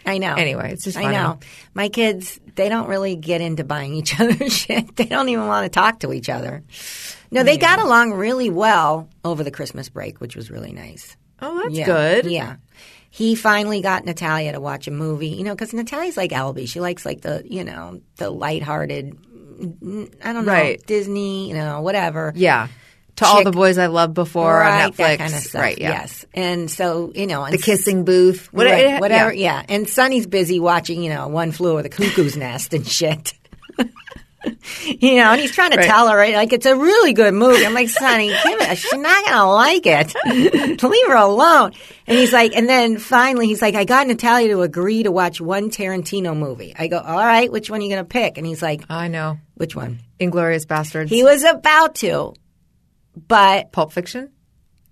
Speaker 2: I know.
Speaker 3: Anyway, it's just
Speaker 2: I know. My kids, they don't really get into buying each other shit. They don't even want to talk to each other. No, they got along really well over the Christmas break, which was really nice.
Speaker 3: Oh, that's
Speaker 2: Yeah.
Speaker 3: good.
Speaker 2: Yeah. He finally got Natalia to watch a movie, you know, because Natalia's like Elby. She likes like the, you know, the lighthearted, I don't know,
Speaker 3: Right.
Speaker 2: Disney, you know, whatever.
Speaker 3: Yeah. To all the boys I loved before
Speaker 2: right,
Speaker 3: on Netflix.
Speaker 2: that kind of stuff.
Speaker 3: Right. Yeah.
Speaker 2: Yes. And so, you know, and
Speaker 3: The kissing booth. What-
Speaker 2: Right,
Speaker 3: it-
Speaker 2: whatever.
Speaker 3: yeah.
Speaker 2: Yeah. And Sonny's busy watching, you know, One Flew Over the Cuckoo's Nest and shit. you know, and he's trying to
Speaker 3: Right.
Speaker 2: tell her, right, like, it's a really good movie. I'm like, Sonny, give it, she's not going to like it. Leave her alone. And he's like, and then finally, he's like, I got Natalia to agree to watch one Tarantino movie. I go, all right, which one are you going to pick? And he's like,
Speaker 3: I know.
Speaker 2: which one?
Speaker 3: Inglourious Basterds.
Speaker 2: He was about to, but
Speaker 3: Pulp Fiction.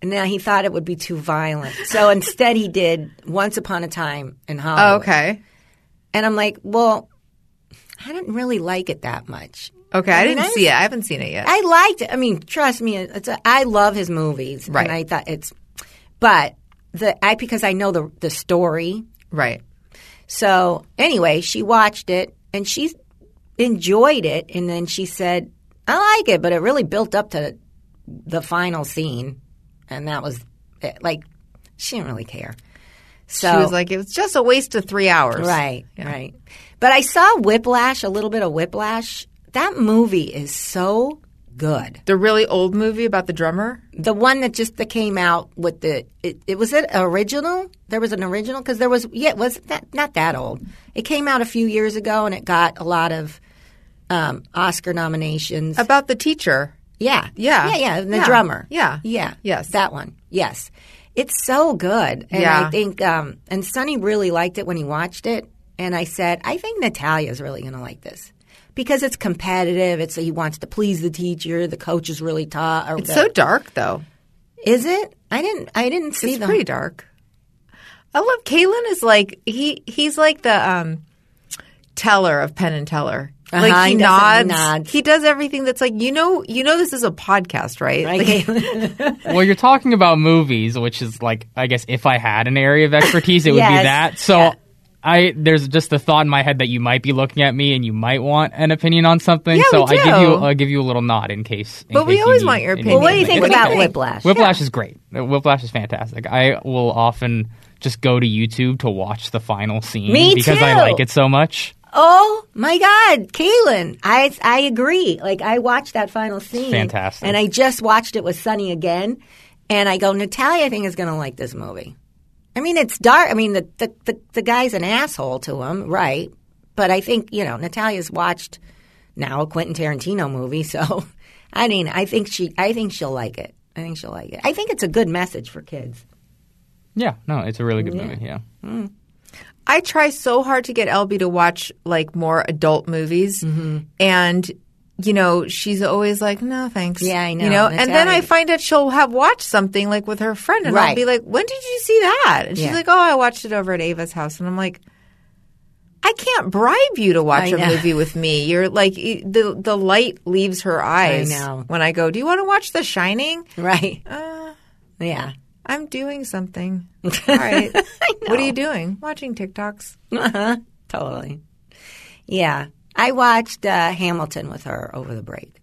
Speaker 2: now he thought it would be too violent. So instead, he did Once Upon a Time in Hollywood.
Speaker 3: Oh, okay.
Speaker 2: And I'm like, well, I didn't really like it that much.
Speaker 3: Okay. I,
Speaker 2: mean,
Speaker 3: didn't
Speaker 2: I-
Speaker 3: see it. I haven't seen it yet.
Speaker 2: I liked it. I mean, trust me, it's a, I love his movies,
Speaker 3: Right.
Speaker 2: And I thought it's, but the I because I know the the story.
Speaker 3: right.
Speaker 2: So anyway, she watched it and she enjoyed it, and then she said, "I like it," but it really built up to the final scene, and that was it. like she didn't really care. So
Speaker 3: She was like, it was just a waste of three hours.
Speaker 2: Right, right. But I saw Whiplash, a little bit of Whiplash. That movie is so good.
Speaker 3: The really old movie about the drummer.
Speaker 2: The one that just that came out with the it, it was it original. There was an original because there was yeah it was that not that old. It came out a few years ago and it got a lot of um, Oscar nominations.
Speaker 3: About the teacher.
Speaker 2: yeah,
Speaker 3: Yeah.
Speaker 2: yeah, yeah. And the
Speaker 3: Yeah.
Speaker 2: drummer.
Speaker 3: Yeah.
Speaker 2: yeah,
Speaker 3: Yes.
Speaker 2: that one. Yes, it's so good. And
Speaker 3: Yeah.
Speaker 2: I think um, and Sonny really liked it when he watched it. And I said, I think Natalia's really going to like this. Because it's competitive. It's he wants to please the teacher. The coach is really tough.
Speaker 3: It's
Speaker 2: the-
Speaker 3: so dark, though.
Speaker 2: is it? I didn't. I didn't see
Speaker 3: It's
Speaker 2: the
Speaker 3: pretty dark. I love Kalen is like he he's like the um teller of Penn and Teller. Like
Speaker 2: Uh-huh,
Speaker 3: he,
Speaker 2: he does
Speaker 3: nods.
Speaker 2: nods.
Speaker 3: He does everything that's like you know you know this is a podcast, right?
Speaker 2: Right,
Speaker 3: Like,
Speaker 5: well, you're talking about movies, which is like, I guess if I had an area of expertise, it would be that. So
Speaker 2: Yeah.
Speaker 5: I there's just the thought in my head that you might be looking at me and you might want an opinion on something.
Speaker 3: Yeah,
Speaker 5: so
Speaker 3: we
Speaker 5: I give
Speaker 3: do.
Speaker 5: you I give you a little nod in case. in
Speaker 3: But we
Speaker 5: case you
Speaker 3: always
Speaker 5: need
Speaker 3: want your opinion.
Speaker 2: well, what do you think
Speaker 3: What
Speaker 2: about
Speaker 3: think?
Speaker 2: Whiplash?
Speaker 5: Whiplash is great. Whiplash is fantastic. I will often just go to YouTube to watch the final scene
Speaker 2: Me
Speaker 5: because I like it so much.
Speaker 2: Oh my God, Kaylin! I I agree. Like I watched that final scene,
Speaker 5: fantastic.
Speaker 2: and I just watched it with Sonny again, and I go, Natalia, I think is going to like this movie. I mean, it's dark. I mean, the, the the the guy's an asshole to him, right? But I think you know Natalia's watched now a Quentin Tarantino movie, so I mean, I think she, I think she'll like it. I think she'll like it. I think it's a good message for kids.
Speaker 5: Yeah, no, it's a really good movie. Yeah.
Speaker 3: I try so hard to get Elby to watch like more adult movies,
Speaker 2: Mm-hmm.
Speaker 3: and you know she's always like, "No, thanks."
Speaker 2: Yeah, I know.
Speaker 3: You know, and then I find out she'll have watched something like with her friend, and I'll be like, "When did you see that?" And she's
Speaker 2: Yeah.
Speaker 3: like, "Oh, I watched it over at Ava's house," and I'm like. I can't bribe you to watch
Speaker 2: I
Speaker 3: a
Speaker 2: know.
Speaker 3: movie with me. You're like the the light leaves her eyes
Speaker 2: know.
Speaker 3: when I go. Do you want to watch The Shining?
Speaker 2: Right?
Speaker 3: Uh,
Speaker 2: Yeah.
Speaker 3: I'm doing something. All right. What are you doing? Watching TikToks.
Speaker 2: Uh-huh. Totally. Yeah. I watched uh, Hamilton with her over the break.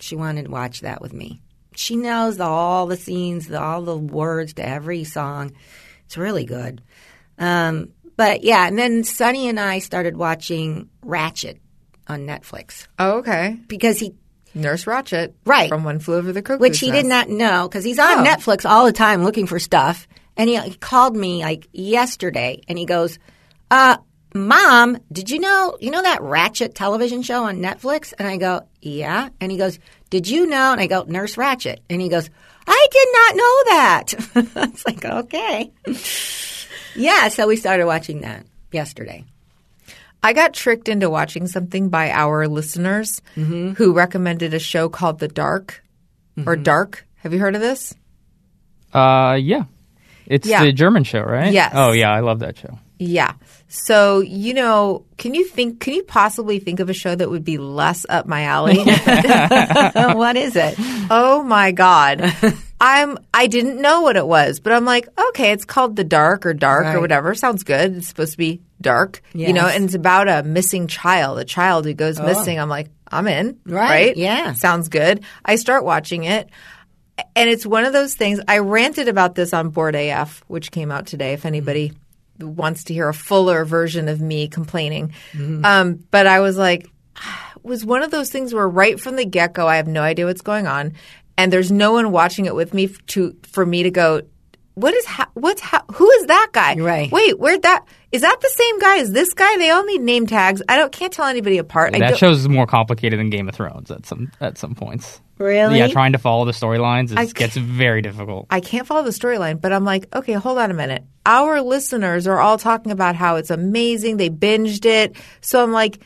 Speaker 2: She wanted to watch that with me. She knows all the scenes, all the words to every song. It's really good. Um, but yeah, and then Sonny and I started watching Ratched on Netflix
Speaker 3: Oh, okay.
Speaker 2: because he,
Speaker 3: Nurse Ratched.
Speaker 2: Right.
Speaker 3: From One Flew Over the Cuckoo's
Speaker 2: which he did not know, because he's on
Speaker 3: Oh.
Speaker 2: Netflix all the time looking for stuff. And he, he called me like yesterday, and he goes, uh, "Mom, did you know you know that Ratched television show on Netflix?" And I go, "Yeah." And he goes, "Did you know?" And I go, "Nurse Ratched." And he goes, "I did not know that." it's like okay, yeah. So we started watching that yesterday.
Speaker 3: I got tricked into watching something by our listeners
Speaker 2: Mm-hmm.
Speaker 3: who recommended a show called The Dark or Dark. Have you heard of this?
Speaker 5: Uh, yeah. It's
Speaker 3: Yeah.
Speaker 5: the German show, right?
Speaker 3: Yes.
Speaker 5: Oh yeah, I love that show.
Speaker 3: Yeah. So, you know, can you think, can you possibly think of a show that would be less up my alley?
Speaker 2: what is it?
Speaker 3: oh my God. I'm, I didn't know what it was, but I'm like, okay, it's called The Dark or Dark or whatever. Sounds good. It's supposed to be dark, you know, and it's about a missing child, a child who goes oh. missing. I'm like, I'm in.
Speaker 2: Right,
Speaker 3: Right.
Speaker 2: yeah.
Speaker 3: Sounds good. I start watching it. And it's one of those things. I ranted about this on Board AF, which came out today. If anybody mm-hmm. Wants to hear a fuller version of me complaining, um, but I was like, it was one of those things where right from the get go, I have no idea what's going on, and there's no one watching it with me to for me to go. What is ha- what's ha- who is that guy?
Speaker 2: Right.
Speaker 3: Wait, where'd that? Is that the same guy as this guy? They all need name tags. I don't can't tell anybody apart. I
Speaker 5: that show's more complicated than Game of Thrones at some at some points.
Speaker 2: Really?
Speaker 5: Yeah, trying to follow the storylines
Speaker 3: I
Speaker 5: is- gets very difficult.
Speaker 3: I can't follow the storyline, but I'm like, okay, hold on a minute. Our listeners are all talking about how it's amazing. They binged it. So I'm like,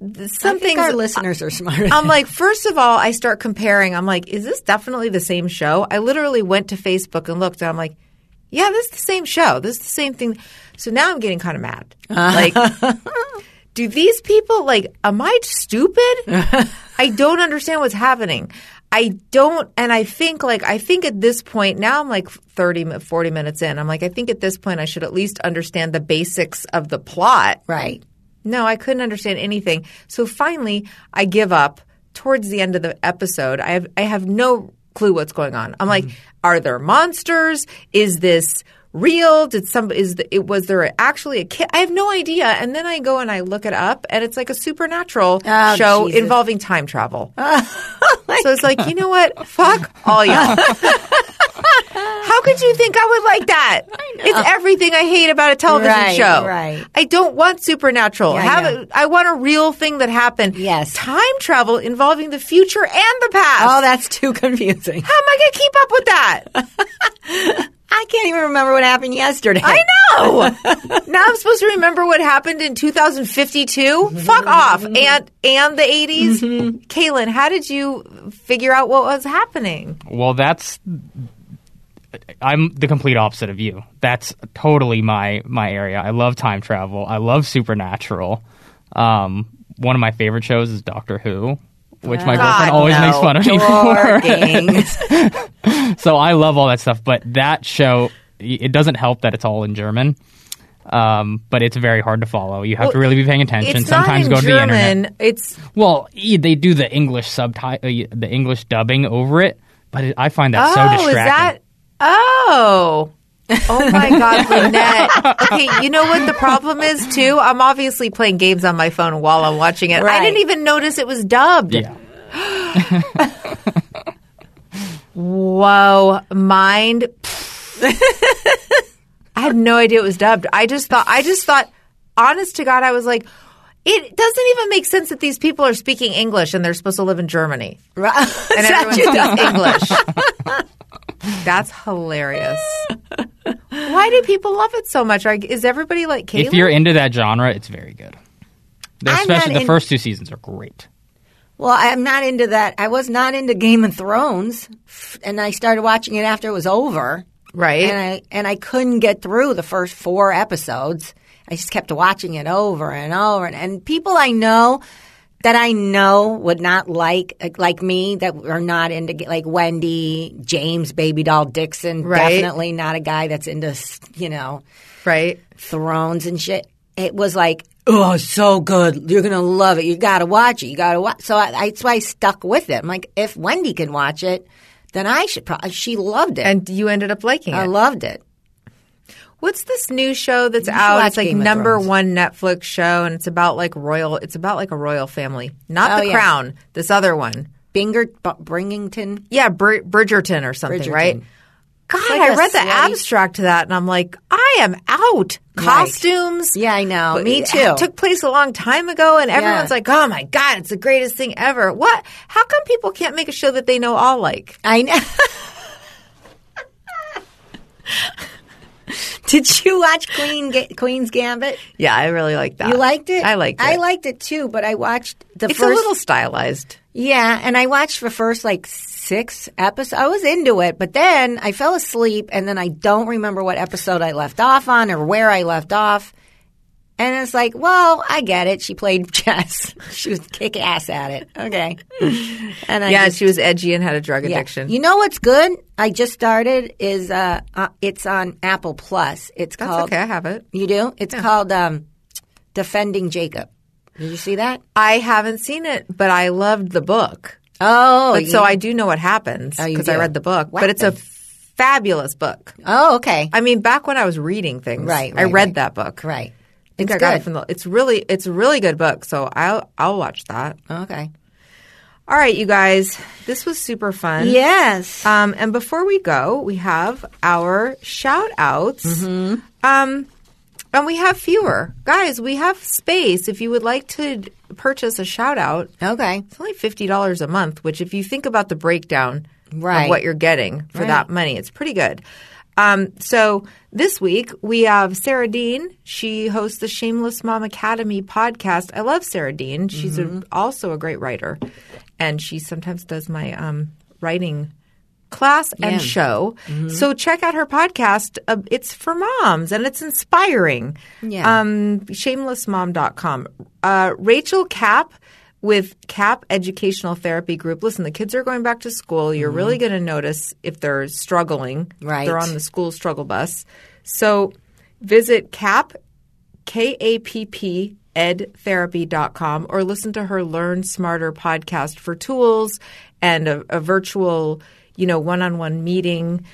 Speaker 3: th- some
Speaker 2: I think
Speaker 3: things
Speaker 2: our listeners are smarter.
Speaker 3: I'm like, first of all, I start comparing. I'm like, is this definitely the same show? I literally went to Facebook and looked, and I'm like, yeah, this is the same show. This is the same thing. So now I'm getting kind of mad. Like, do these people like? Am I stupid? I don't understand what's happening. I don't, and I think like I think at this point now I'm like 30, 40 minutes in. I'm like, I think at this point I should at least understand the basics of the plot.
Speaker 2: right.
Speaker 3: No, I couldn't understand anything. So finally, I give up. Towards the end of the episode, I have I have no clue what's going on. I'm like, mm-hmm. are there monsters? Is this real? Did some is the, it was there actually a kid? I have no idea. And then I go and I look it up, and it's like a supernatural
Speaker 2: Oh,
Speaker 3: show
Speaker 2: Jesus.
Speaker 3: involving time travel. Oh so it's like, you know what? Fuck all y'all. How could you think I would like that? It's everything I hate about a television
Speaker 2: Right,
Speaker 3: show.
Speaker 2: right.
Speaker 3: I don't want supernatural.
Speaker 2: Yeah, I
Speaker 3: Have
Speaker 2: know.
Speaker 3: a, I want a real thing that happened.
Speaker 2: Yes.
Speaker 3: Time travel involving the future and the past.
Speaker 2: Oh, that's too confusing.
Speaker 3: How am I going to keep up with that?
Speaker 2: I can't even remember what happened yesterday.
Speaker 3: I know. now I'm supposed to remember what happened in 2052. Fuck off. Mm-hmm. And and the 80s. Mm-hmm. Kaylin, how did you figure out what was happening?
Speaker 5: Well, that's I'm the complete opposite of you. That's totally my my area. I love time travel. I love supernatural. Um, one of my favorite shows is Doctor Who, which my ah.
Speaker 2: God,
Speaker 5: girlfriend always
Speaker 2: no.
Speaker 5: makes fun of me for.
Speaker 2: Dorking.
Speaker 5: so I love all that stuff, but that show it doesn't help that it's all in German. Um, but it's very hard to follow. You have to really be paying attention.
Speaker 3: It's
Speaker 5: Sometimes
Speaker 3: not
Speaker 5: go
Speaker 3: in
Speaker 5: to the internet.
Speaker 3: It's
Speaker 5: Well, they do the English subtitle, the English dubbing over it, but it, I find that so
Speaker 3: oh,
Speaker 5: distracting.
Speaker 3: is that? Oh. Oh my God, Lynette. Okay, you know what the problem is too? I'm obviously playing games on my phone while I'm watching it. I didn't even notice it was dubbed.
Speaker 5: Yeah.
Speaker 3: Whoa, mind. I had no idea it was dubbed. I just thought, I just thought, honest to God, I was like, it doesn't even make sense that these people are speaking English and they're supposed to live in Germany.
Speaker 2: Right.
Speaker 3: And everyone speaks English. That's hilarious. Why do people love it so much? Are- Is everybody like Caitlin?
Speaker 5: If you're into that genre, it's very good.
Speaker 2: I'm
Speaker 5: Especially the
Speaker 2: in-
Speaker 5: first two seasons are great.
Speaker 2: Well, I'm not into that. I was not into Game of Thrones, and I started watching it after it was over.
Speaker 3: right?
Speaker 2: And I and I couldn't get through the first four episodes. I just kept watching it over and over, and, and people I know that I know would not like like me that are not into like Wendy, James, Baby Doll Dixon.
Speaker 3: Right.
Speaker 2: Definitely not a guy that's into you know
Speaker 3: right?
Speaker 2: Thrones and shit. It was like, oh, so good. You're gonna love it. You gotta watch it. You gotta watch. So I, that's why I stuck with it. I'm like, if Wendy can watch it, then I should. probably She loved it.
Speaker 3: And you ended up liking it.
Speaker 2: I loved it.
Speaker 3: What's this new show that's out? It's like
Speaker 2: Game
Speaker 3: number one Netflix show, and it's about like royal. It's about like a royal family, not
Speaker 2: Oh,
Speaker 3: The
Speaker 2: yeah.
Speaker 3: Crown. This other one,
Speaker 2: Binger, Bringington.
Speaker 3: yeah, Br- Bridgerton or something,
Speaker 2: Bridgerton.
Speaker 3: right? God,
Speaker 2: like
Speaker 3: I read the abstract to that, and I'm like, I am out. Costumes.
Speaker 2: Yeah, I know.
Speaker 3: But
Speaker 2: Me
Speaker 3: it
Speaker 2: too.
Speaker 3: took place a long time ago, and everyone's
Speaker 2: Yeah.
Speaker 3: like, "Oh my god, it's the greatest thing ever!" What? How come people can't make a show that they know all like?
Speaker 2: I know. Did you watch Queen Ga- Queen's Gambit?
Speaker 3: Yeah, I really like that.
Speaker 2: You liked it.
Speaker 3: I liked it.
Speaker 2: I liked it too, but I watched the
Speaker 3: It's
Speaker 2: first.
Speaker 3: a little stylized.
Speaker 2: Yeah, and I watched the first like six episodes. I was into it, but then I fell asleep, and then I don't remember what episode I left off on or where I left off. And it's like, well, I get it. She played chess. she was kick ass at it. Okay. And I
Speaker 3: Yeah,
Speaker 2: just-
Speaker 3: she was edgy and had a drug
Speaker 2: yeah.
Speaker 3: addiction.
Speaker 2: You know what's good? I just started. Is uh, uh it's on Apple Plus. It's
Speaker 3: That's
Speaker 2: called.
Speaker 3: okay. I have it.
Speaker 2: You do? It's called um, Defending Jacob. Did you see that?
Speaker 3: I haven't seen it, but I loved the book.
Speaker 2: Oh,
Speaker 3: But
Speaker 2: you-
Speaker 3: so I do know what happens
Speaker 2: Oh,
Speaker 3: because I read the book.
Speaker 2: What
Speaker 3: But it's a fabulous book.
Speaker 2: Oh, okay.
Speaker 3: I mean, back when I was reading things,
Speaker 2: Right,
Speaker 3: I read
Speaker 2: right.
Speaker 3: that book.
Speaker 2: Right.
Speaker 3: I think
Speaker 2: It's
Speaker 3: I got
Speaker 2: good.
Speaker 3: it from the. It's really, it's a really good book. So I'll, I'll watch that.
Speaker 2: Okay.
Speaker 3: All right, you guys, this was super fun.
Speaker 2: Yes.
Speaker 3: Um, and before we go, we have our shout outs.
Speaker 2: Mm-hmm.
Speaker 3: Um, and we have fewer. Guys, we have space. If you would like to purchase a shout out,
Speaker 2: okay.
Speaker 3: it's only $50 a month, which, if you think about the breakdown
Speaker 2: Right.
Speaker 3: of what you're getting for
Speaker 2: Right.
Speaker 3: that money, it's pretty good. Um, so this week we have Sarah Dean. She hosts the Shameless Mom Academy podcast. I love Sarah Dean. She's
Speaker 2: Mm-hmm.
Speaker 3: a, also a great writer, and she sometimes does my um, writing class and
Speaker 2: Yeah.
Speaker 3: show.
Speaker 2: Mm-hmm.
Speaker 3: So check out her podcast. Uh, it's for moms and it's inspiring.
Speaker 2: Yeah.
Speaker 3: Um, shamelessmom.com. Uh, Rachel Kapp with Kapp Educational Therapy Group. Listen, the kids are going back to school. You're really going to notice if they're struggling.
Speaker 2: Mm-hmm. Right.
Speaker 3: They're on the school struggle bus. So visit Kapp, K A P P edtherapy.com or listen to her Learn Smarter podcast for tools and a, a virtual, you know, one-on-one meeting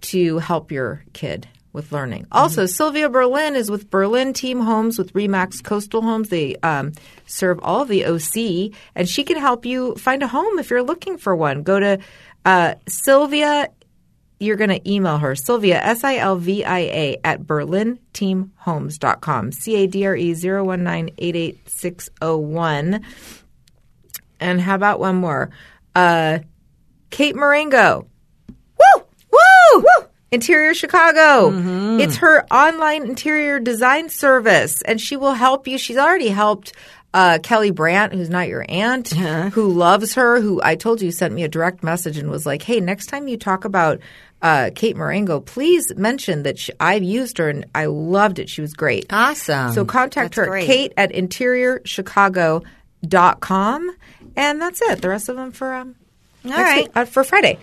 Speaker 3: to help your kid with learning. Also, Sylvia Berlin is with Berlin Team Homes with Remax Coastal Homes. They um, serve all the OC, and she can help you find a home if you're looking for one. Go to uh, Sylvia. You're going to email her, Sylvia, S I L V I A, at berlinteamhomes.com. C A D R E 019 88601. And how about one more? Uh, Kate Marengo. Woo! Woo! Woo! Interior Chicago. It's her online interior design service, and she will help you. She's already helped uh, Kelly Brandt, who's not your aunt, who loves her, who I told you sent me a direct message and was like, hey, next time you talk about uh, Kate Marengo, please mention that she, I've used her and I loved it. She was great.
Speaker 2: Awesome.
Speaker 3: So contact
Speaker 2: That's
Speaker 3: her,
Speaker 2: great.
Speaker 3: Kate at geico.com. And that's it. The rest of them for um,
Speaker 2: All
Speaker 3: next
Speaker 2: right.
Speaker 3: week- uh, for Friday.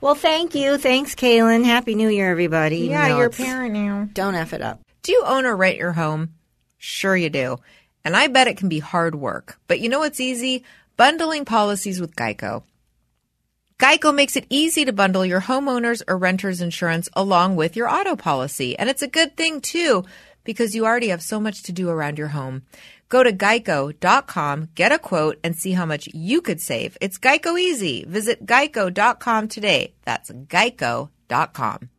Speaker 2: Well, thank you. Thanks, Kaylin. Happy New Year, everybody. even
Speaker 3: Yeah,
Speaker 2: though
Speaker 3: you're a parent now.
Speaker 2: Don't F it up.
Speaker 3: Do you own or rent your home? Sure you do. And I bet it can be hard work. But you know what's easy? Bundling policies with Geico. Geico makes it easy to bundle your homeowners or renters insurance along with your auto policy. And it's a good thing too, because you already have so much to do around your home. Go to geico.com, get a quote, and see how much you could save. It's Geico easy. Visit geico.com today. That's geico.com.